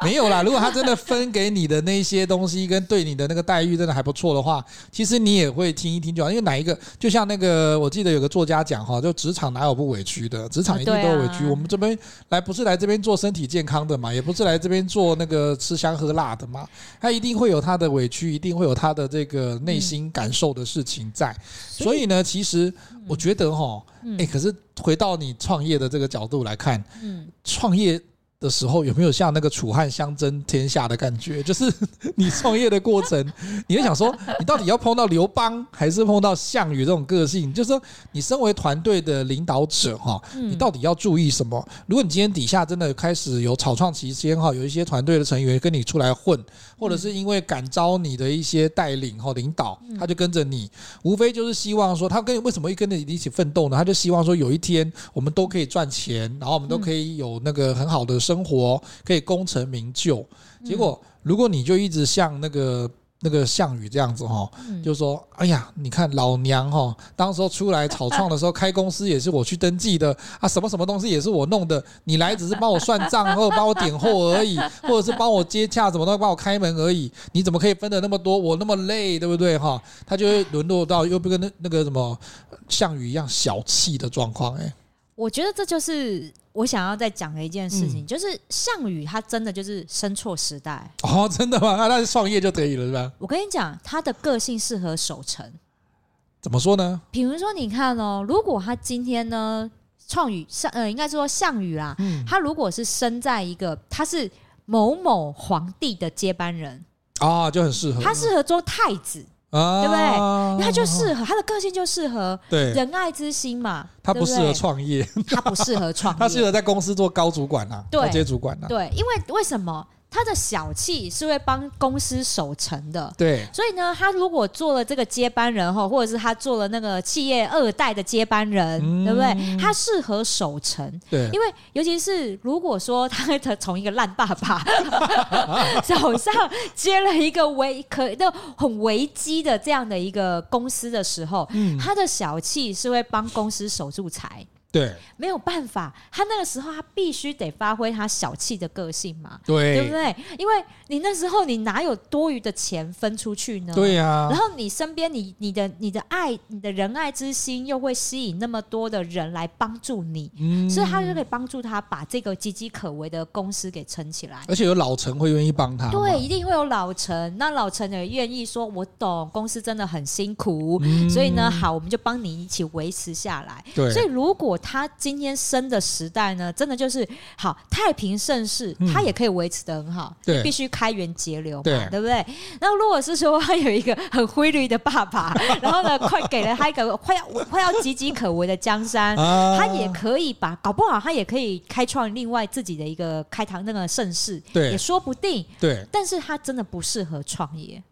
S1: 没有啦，如果他真的分给你的那些东西跟对你的那个待遇真的还不错的话，其实你也会听一听就好。因为哪一个，就像那个我记得有个作家讲哈。就职场哪有不委屈的？职场一定都有委屈。我们这边来不是来这边做身体健康的嘛，也不是来这边做那个吃香喝辣的嘛。他一定会有他的委屈，一定会有他的这个内心感受的事情在。所以呢，其实我觉得哈，哎，可是回到你创业的这个角度来看，嗯创业。的时候有没有像那个楚汉相争天下的感觉？<laughs> 就是你创业的过程，你会想说，你到底要碰到刘邦还是碰到项羽这种个性？就是说，你身为团队的领导者哈，你到底要注意什么？如果你今天底下真的开始有草创期间哈，有一些团队的成员跟你出来混，或者是因为感召你的一些带领哈领导，他就跟着你，无非就是希望说，他跟为什么会跟着你一起奋斗呢？他就希望说，有一天我们都可以赚钱，然后我们都可以有那个很好的生。生活可以功成名就，结果如果你就一直像那个那个项羽这样子哈，就说哎呀，你看老娘哈，当时候出来草创的时候开公司也是我去登记的啊，什么什么东西也是我弄的，你来只是帮我算账或者帮我点货而已，<laughs> 或者是帮我接洽，怎么都帮我开门而已，你怎么可以分的那么多？我那么累，对不对哈？他就会沦落到又不跟那那个什么项羽一样小气的状况哎。
S2: 我觉得这就是我想要再讲的一件事情，嗯、就是项羽他真的就是生错时代
S1: 哦，真的吗？那他创业就可以了是吧？
S2: 我跟你讲，他的个性适合守城。
S1: 怎么说呢？
S2: 比如说，你看哦，如果他今天呢，创羽项呃，应该说项羽啦，嗯、他如果是生在一个他是某某皇帝的接班人
S1: 啊，就很适合，
S2: 他适合做太子。啊、对不对？他就适合他的个性，就适合对仁爱之心嘛。
S1: 他不适合创业，
S2: 他不适合创业，<laughs>
S1: 他适合在公司做高主管啊，高阶主管啊。
S2: 对，因为为什么？他的小气是会帮公司守成的，
S1: 对，
S2: 所以呢，他如果做了这个接班人哈，或者是他做了那个企业二代的接班人，嗯、对不对？他适合守成，对，因为尤其是如果说他从一个烂爸爸 <laughs> 手上接了一个危可那很危机的这样的一个公司的时候，嗯、他的小气是会帮公司守住财。
S1: 对，
S2: 没有办法，他那个时候他必须得发挥他小气的个性嘛，
S1: 对，
S2: 对不对？因为你那时候你哪有多余的钱分出去呢？
S1: 对呀、啊。
S2: 然后你身边你你的你的爱你的仁爱之心又会吸引那么多的人来帮助你，嗯，所以他就可以帮助他把这个岌岌可危的公司给撑起来。
S1: 而且有老陈会愿意帮他，
S2: 对，一定会有老陈。那老陈也愿意说，我懂公司真的很辛苦，嗯、所以呢，好，我们就帮你一起维持下来。对，所以如果。他今天生的时代呢，真的就是好太平盛世，他也可以维持的很好，
S1: 对，
S2: 必须开源节流嘛，
S1: 对，
S2: 对不对？那如果是说他有一个很规律的爸爸，<laughs> 然后呢，快给了他一个快要快要岌岌可危的江山，他也可以把搞不好他也可以开创另外自己的一个开堂那个盛世，
S1: 对，
S2: 也说不定，
S1: 对。
S2: 但是他真的不适合创业。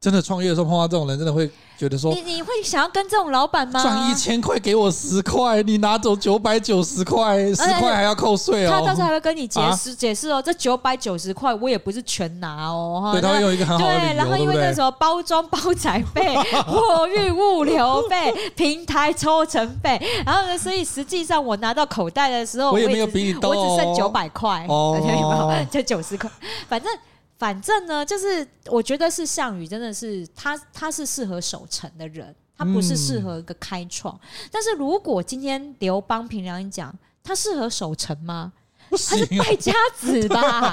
S1: 真的创业的时候碰到这种人，真的会觉得说：
S2: 你你会想要跟这种老板吗？
S1: 赚一千块给我十块，你拿走九百九十块，十块还要扣税哦。
S2: 他到时候还会跟你解释解释哦，这九百九十块我也不是全拿哦。
S1: 对，他会用一个很好的理由，
S2: 对，然后因为那时候包装包材费、货运物流费、平台抽成费，然后呢，所以实际上我拿到口袋的时候，
S1: 我也没有比你多，
S2: 我只剩九百块哦，有没有？就九十块，反正。反正呢，就是我觉得是项羽，真的是他，他是适合守城的人，他不是适合一个开创。嗯、但是如果今天刘邦凭良心讲，他适合守城吗？
S1: 啊、
S2: 他是败家子吧，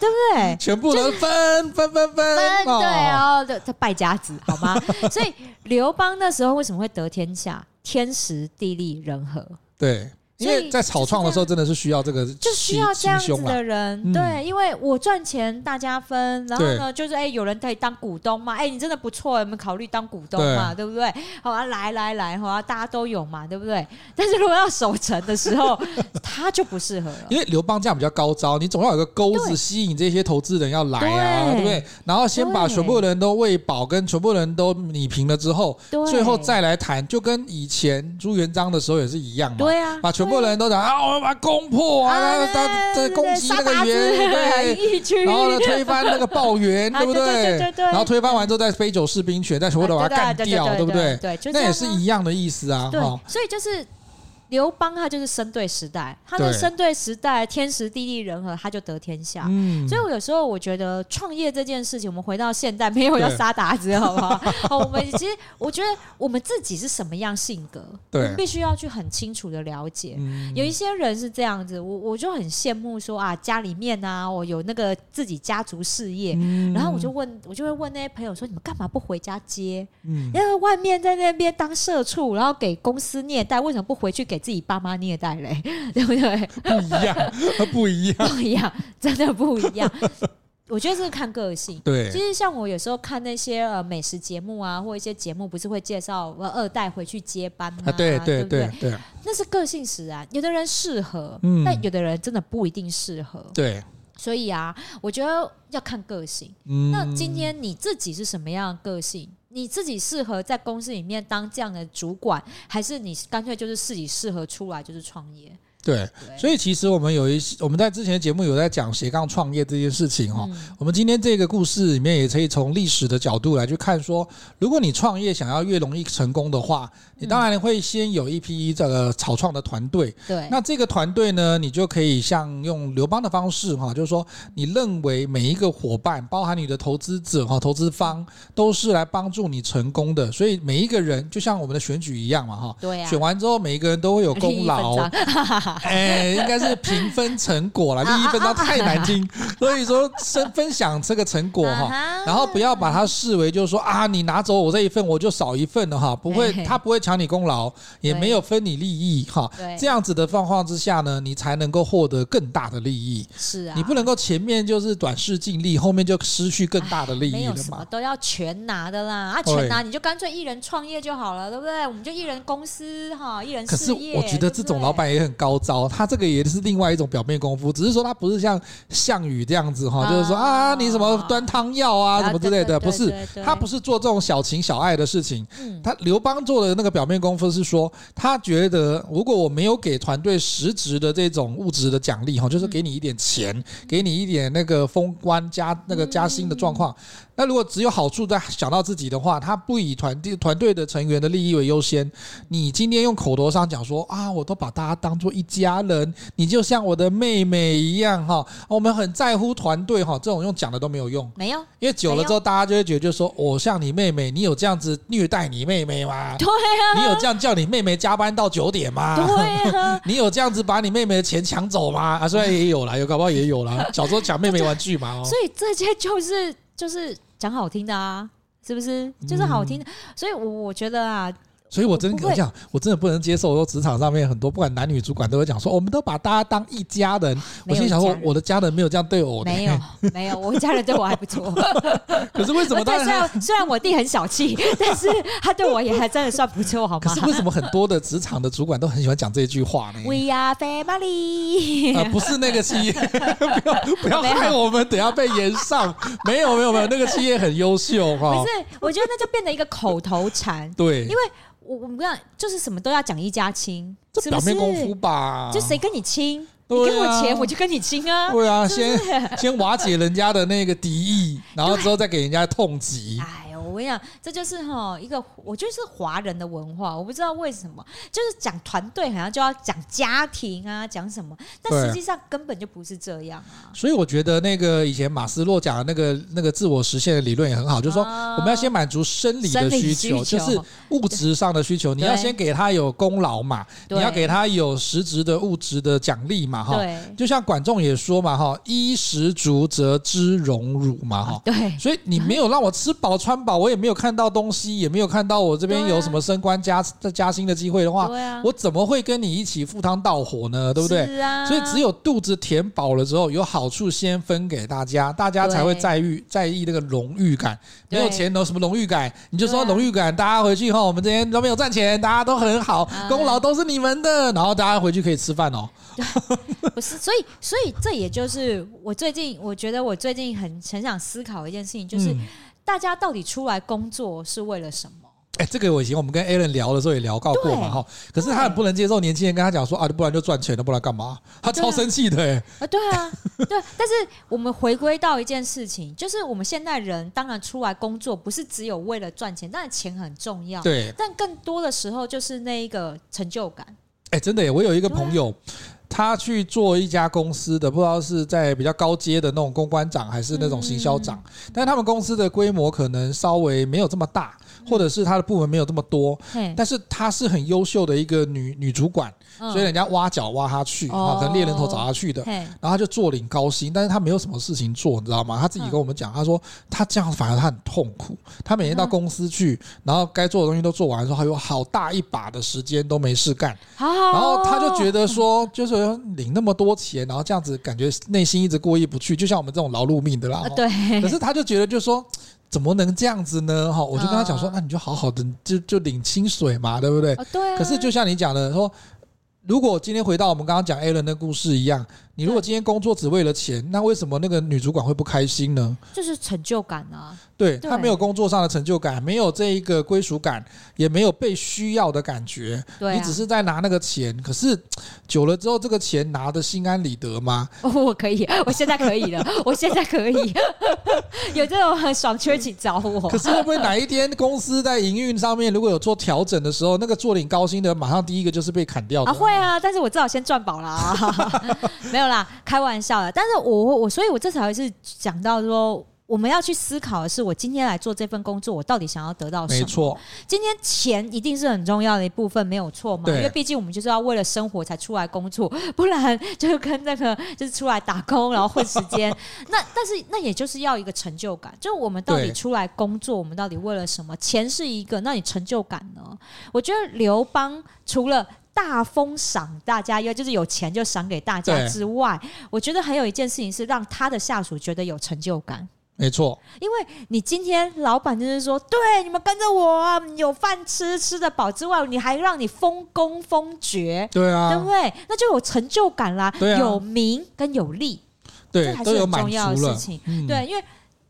S2: 对不对？
S1: 全部人分分分分，分，
S2: 对啊，他败家子好吗？<laughs> 所以刘邦那时候为什么会得天下？天时地利人和，
S1: 对。因为在草创的时候，真的是需要这个，
S2: 就需要这样子的人，对，因为我赚钱大家分，然后呢，就是哎，有人可以当股东嘛，哎，你真的不错，有没有考虑当股东嘛？对不对？好啊，来来来，好啊，大家都有嘛，对不对？但是如果要守城的时候，<laughs> 他就不适合了，
S1: 因为刘邦这样比较高招，你总要有个钩子吸引这些投资人要来啊，对不对？然后先把全部人都喂饱，跟全部人都拟平了之后，最后再来谈，就跟以前朱元璋的时候也是一样嘛，
S2: 对啊，
S1: 把全部人都讲啊，我要把攻破啊，他他攻击那个圆，对，然后呢推翻那个暴圆，对不对？然后推翻完之后再飞走士兵权，再全部都把它干掉，对不对？对，那也是一样的意思啊。
S2: 对，所以就是。刘邦他就是生对时代，他的生对时代，天时地利人和，他就得天下。嗯，所以我有时候我觉得创业这件事情，我们回到现代，没有要杀韃子，好不好？<laughs> 好，我们其实我觉得我们自己是什么样性格，对，必须要去很清楚的了解。有一些人是这样子，我我就很羡慕说啊，家里面啊，我有那个自己家族事业，然后我就问，我就会问那些朋友说，你们干嘛不回家接？嗯，因为外面在那边当社畜，然后给公司虐待，为什么不回去给？自己爸妈虐待嘞，<laughs> 对不对？
S1: 不一样，<laughs> 不一样，
S2: 不一样，真的不一样。我觉得这是看个性。对，其实像我有时候看那些呃美食节目啊，或一些节目，不是会介绍二代回去接班吗？
S1: 对对对对，
S2: 那是个性使然。有的人适合，嗯，但有的人真的不一定适合。
S1: 对，
S2: 所以啊，我觉得要看个性。嗯，那今天你自己是什么样的个性？你自己适合在公司里面当这样的主管，还是你干脆就是自己适合出来就是创业？
S1: 对，所以其实我们有一些，我们在之前的节目有在讲斜杠创业这件事情哈。我们今天这个故事里面也可以从历史的角度来去看，说如果你创业想要越容易成功的话，你当然会先有一批这个草创的团队。对，那这个团队呢，你就可以像用刘邦的方式哈，就是说你认为每一个伙伴，包含你的投资者哈、投资方，都是来帮助你成功的。所以每一个人就像我们的选举一样嘛哈。对啊。选完之后，每一个人都会有功劳。哎，应该是平分成果了，利益分到太难听，所以说分分享这个成果哈，然后不要把它视为就是说啊，你拿走我这一份，我就少一份了哈，不会，他不会抢你功劳，也没有分你利益哈，这样子的状况之下呢，你才能够获得更大的利益。是啊，你不能够前面就是短视尽力，后面就失去更大的利益了嘛。
S2: 都要全拿的啦，啊，全拿你就干脆一人创业就好了，对不对？我们就一人公司哈，一人事业。可是
S1: 我觉得这种老板也很高招。他这个也是另外一种表面功夫，只是说他不是像项羽这样子哈，就是说啊，你什么端汤药啊，什么之类的，不是，他不是做这种小情小爱的事情。他刘邦做的那个表面功夫是说，他觉得如果我没有给团队实质的这种物质的奖励哈，就是给你一点钱，给你一点那个封官加那个加薪的状况。那如果只有好处在想到自己的话，他不以团队团队的成员的利益为优先。你今天用口头上讲说啊，我都把大家当做一家人，你就像我的妹妹一样哈，我们很在乎团队哈，这种用讲的都没有用，
S2: 没有，
S1: 因为久了之后，大家就会觉得就是说，我像你妹妹，你有这样子虐待你妹妹吗？对啊，你有这样叫你妹妹加班到九点吗？对啊，<laughs> 你有这样子把你妹妹的钱抢走吗？啊，虽然也有啦，有搞不好也有啦，小时候抢妹妹玩具嘛。
S2: 哦所以这些就是。就是讲好听的啊，是不是？就是好听的，所以，我我觉得啊，
S1: 所以我真的讲，我真的不能接受说职场上面很多不管男女主管都会讲说，我们都把大家当一家人。我心想说，我的家人没有这样对我。
S2: 没有，没有，我家人对我还不错。<laughs>
S1: 可是为什么？<laughs>
S2: 虽然虽然我弟很小气，<laughs> 但是他对我也还真的算不错，好吗？
S1: 可是为什么很多的职场的主管都很喜欢讲这句话呢
S2: ？We are family。
S1: 啊，不是那个企业，不要不要害我们，等下被延上。没有没有没有，那个企业很优秀哈。
S2: 不是，我觉得那就变成一个口头禅。
S1: 对，
S2: 因为我我们讲就是什么都要讲一家亲，
S1: 这表面功夫吧？
S2: 就谁跟你亲？你给我钱，我就跟你亲啊！
S1: 对啊，先先瓦解人家的那个敌意，然后之后再给人家痛击。
S2: 我跟你讲，这就是哈一个，我觉得是华人的文化，我不知道为什么，就是讲团队好像就要讲家庭啊，讲什么，但实际上根本就不是这样啊。
S1: 所以我觉得那个以前马斯洛讲的那个那个自我实现的理论也很好，就是说我们要先满足生理的需求，就是物质上的需求，你要先给他有功劳嘛，你要给他有实质的物质的奖励嘛，哈。对，就像管仲也说嘛，哈，衣食足则知荣辱嘛，哈。对，所以你没有让我吃饱穿饱。我也没有看到东西，也没有看到我这边有什么升官加加加薪的机会的话，我怎么会跟你一起赴汤蹈火呢？对不对？所以只有肚子填饱了之后，有好处先分给大家，大家才会在意在意那个荣誉感。没有钱有什么荣誉感？你就说荣誉感，大家回去以后，我们这边都没有赚钱，大家都很好，功劳都是你们的，然后大家回去可以吃饭哦。<laughs>
S2: 不是，所以所以这也就是我最近我觉得我最近很很想思考一件事情，就是。大家到底出来工作是为了什么？
S1: 哎，这个我以前我们跟 Alan 聊的时候也聊到过嘛哈。可是他很不能接受年轻人跟他讲说啊，不然就赚钱了，不然干嘛？他超生气的哎。
S2: 啊，对啊，对。<laughs> 但是我们回归到一件事情，就是我们现代人当然出来工作不是只有为了赚钱，当然钱很重要。对。但更多的时候就是那一个成就感。
S1: 哎，真的耶，我有一个朋友。他去做一家公司的，不知道是在比较高阶的那种公关长，还是那种行销长，但是他们公司的规模可能稍微没有这么大。或者是他的部门没有这么多，但是他是很优秀的一个女女主管，所以人家挖角挖他去啊，可能猎人头找他去的，然后他就坐领高薪，但是他没有什么事情做，你知道吗？他自己跟我们讲，他说他这样反而他很痛苦，他每天到公司去，然后该做的东西都做完的时候，还有好大一把的时间都没事干，然后他就觉得说，就是领那么多钱，然后这样子感觉内心一直过意不去，就像我们这种劳碌命的啦。对，可是他就觉得就是说。怎么能这样子呢？哈，我就跟他讲说，那你就好好的，就就领薪水嘛，对不对？对。可是就像你讲的说，如果今天回到我们刚刚讲 A 轮的故事一样。你如果今天工作只为了钱，那为什么那个女主管会不开心呢？
S2: 就是成就感啊。
S1: 对，她没有工作上的成就感，没有这一个归属感，也没有被需要的感觉。对，你只是在拿那个钱，可是久了之后，这个钱拿的心安理得吗？
S2: 我可以，我现在可以了，<laughs> 我现在可以，<laughs> 有这种很爽缺请找我。
S1: 可是会不会哪一天公司在营运上面如果有做调整的时候，那个做领高薪的马上第一个就是被砍掉的？啊，
S2: 会啊，但是我至少先赚饱了啊，没有。啦，开玩笑的，但是我我所以，我这才是讲到说，我们要去思考的是，我今天来做这份工作，我到底想要得到什么？没错，今天钱一定是很重要的一部分，没有错嘛？因为毕竟我们就是要为了生活才出来工作，不然就跟那个就是出来打工，然后混时间。<laughs> 那但是那也就是要一个成就感，就是我们到底出来工作，我们到底为了什么？钱是一个，那你成就感呢？我觉得刘邦除了。大封赏大家，因为就是有钱就赏给大家之外，我觉得还有一件事情是让他的下属觉得有成就感。
S1: 没错，
S2: 因为你今天老板就是说，对你们跟着我啊，有饭吃，吃得饱之外，你还让你封功封爵，对啊，对不对？那就有成就感啦，有名跟有利，对，这还是很重要的事情。对，因为。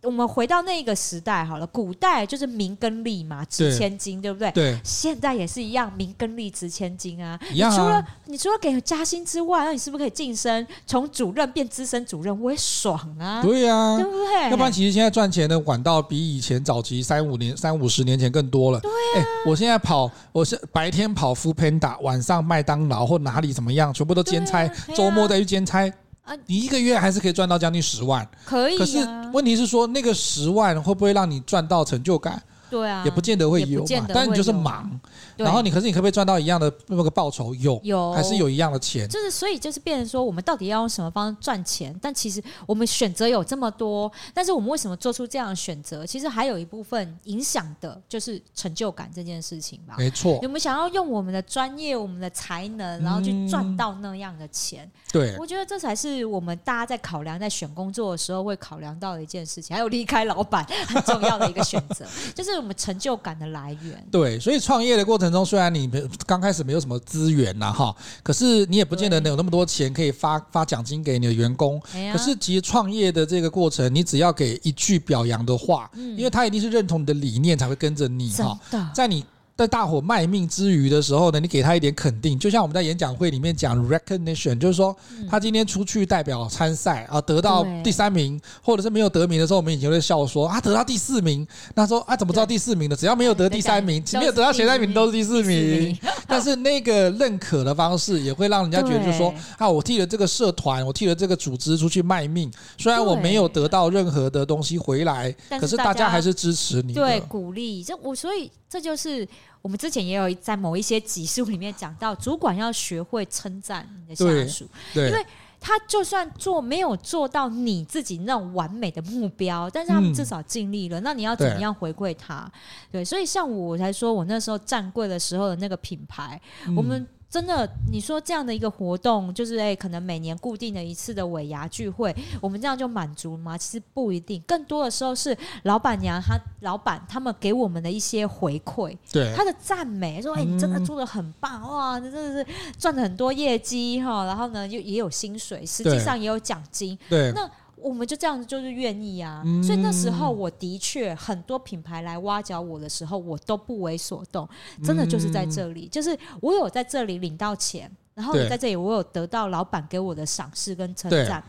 S2: 我们回到那个时代好了，古代就是名跟利嘛，值千金，对，不对？对。现在也是一样，名跟利值千金啊。一样啊。你除了你除了给加薪之外，那你是不是可以晋升，从主任变资深主任？我也爽啊。对呀、啊，对不对？
S1: 要不然其实现在赚钱的管道比以前早期三五年、三五十年前更多了。对啊。欸、我现在跑，我是白天跑 Foodpanda，晚上麦当劳或哪里怎么样，全部都兼差，周、啊、末再去兼差。啊，你一个月还是可以赚到将近十万，可以。可是问题是说，那个十万会不会让你赚到成就感？
S2: 对啊，
S1: 也不见得会有嘛，但你就是忙。然后你可是你可不可以赚到一样的那个报酬？有，
S2: 有
S1: 还是有一样的钱？
S2: 就是所以就是变成说，我们到底要用什么方式赚钱？但其实我们选择有这么多，但是我们为什么做出这样的选择？其实还有一部分影响的就是成就感这件事情吧。
S1: 没错，
S2: 我们想要用我们的专业、我们的才能，然后去赚到那样的钱。
S1: 对，
S2: 我觉得这才是我们大家在考量、在选工作的时候会考量到的一件事情。还有离开老板很重要的一个选择，<laughs> 就是我们成就感的来源。
S1: 对，所以创业的过程中，虽然你刚开始没有什么资源呐，哈，可是你也不见得能有那么多钱可以发发奖金给你的员工。可是其实创业的这个过程，你只要给一句表扬的话，因为他一定是认同你的理念才会跟着你哈，在你。在大伙卖命之余的时候呢，你给他一点肯定，就像我们在演讲会里面讲 recognition，就是说他今天出去代表参赛啊，得到第三名，或者是没有得名的时候，我们以前会笑说啊，得到第四名，那说啊怎么知道第四名的？只要没有得第三名，没有得到前三名都是第四名。<laughs> 但是那个认可的方式也会让人家觉得，就是说啊，我替了这个社团，我替了这个组织出去卖命，虽然我没有得到任何的东西回来，可是大家还是支持你，
S2: 对，鼓励。这我所以这就是。我们之前也有在某一些集数里面讲到，主管要学会称赞你的下属，因为他就算做没有做到你自己那种完美的目标，但是他们至少尽力了。那你要怎么样回馈他？对，所以像我才说我那时候站柜的时候的那个品牌，我们。真的，你说这样的一个活动，就是诶，可能每年固定的一次的尾牙聚会，我们这样就满足吗？其实不一定，更多的时候是老板娘她老板他们给我们的一些回馈，
S1: 对
S2: 他的赞美，说诶，你真的做的很棒哇，你真的是赚了很多业绩哈，然后呢又也有薪水，实际上也有奖金，
S1: 对，
S2: 那。我们就这样子，就是愿意啊，嗯、所以那时候我的确很多品牌来挖角我的时候，我都不为所动，真的就是在这里，嗯、就是我有在这里领到钱，然后在这里我有得到老板给我的赏识跟称赞，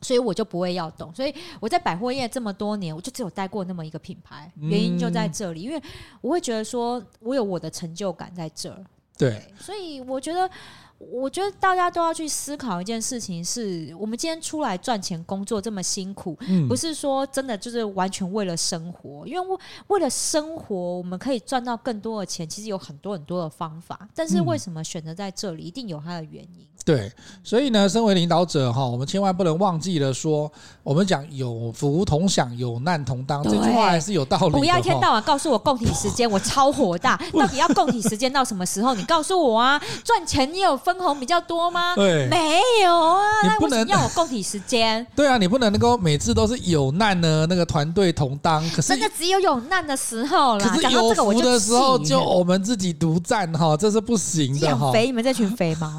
S2: 所以我就不会要动。所以我在百货业这么多年，我就只有待过那么一个品牌，原因就在这里，因为我会觉得说我有我的成就感在这
S1: 儿，
S2: 对，所以我觉得。我觉得大家都要去思考一件事情是，是我们今天出来赚钱工作这么辛苦，嗯、不是说真的就是完全为了生活，因为为为了生活，我们可以赚到更多的钱，其实有很多很多的方法。但是为什么选择在这里，一定有它的原因。
S1: 对，所以呢，身为领导者哈，我们千万不能忘记了说，我们讲有福同享，有难同当，这句话还是有道理的。不
S2: 要一天到晚告诉我共体时间，我超火大。<laughs> 到底要共体时间到什么时候？你告诉我啊！赚钱你有分红比较多吗？
S1: 对，
S2: 没有啊。你不能要我共体时间。<laughs>
S1: 对啊，你不能能够每次都是有难呢，那个团队同当。<laughs> 可是
S2: 那个只有有难的时候啦。
S1: 可是有福的时候就我们自己独占哈，这是不行的哈。
S2: 肥你们这群肥猫。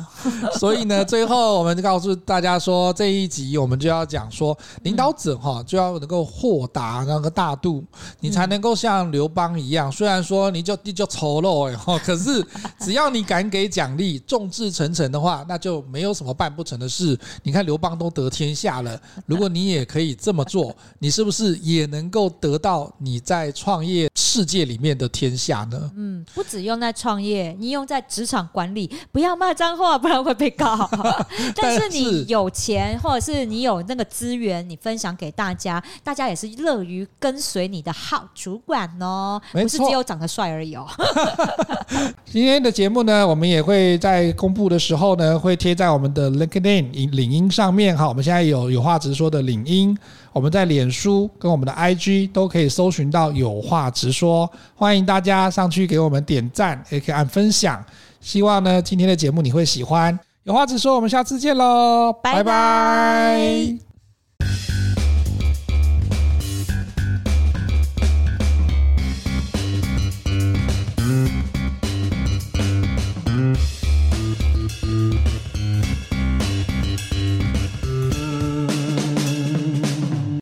S1: 所以。所以呢，最后我们就告诉大家说，这一集我们就要讲说，领导者哈就要能够豁达那个大度，你才能够像刘邦一样。<laughs> 虽然说你就你就丑陋哎哈，<laughs> 可是只要你敢给奖励，众志成城的话，那就没有什么办不成的事。你看刘邦都得天下了，<laughs> 如果你也可以这么做，你是不是也能够得到你在创业世界里面的天下呢？
S2: 嗯，不只用在创业，你用在职场管理，不要骂脏话，不然会被告。<laughs> 但是你有钱，或者是你有那个资源，你分享给大家，大家也是乐于跟随你的好主管哦。不是只有长得帅而已哦。<laughs>
S1: 今天的节目呢，我们也会在公布的时候呢，会贴在我们的 LinkedIn 领英上面哈。我们现在有有话直说的领英，我们在脸书跟我们的 IG 都可以搜寻到有话直说，欢迎大家上去给我们点赞，也可以按分享。希望呢，今天的节目你会喜欢。有话直说，我们下次见喽，拜拜。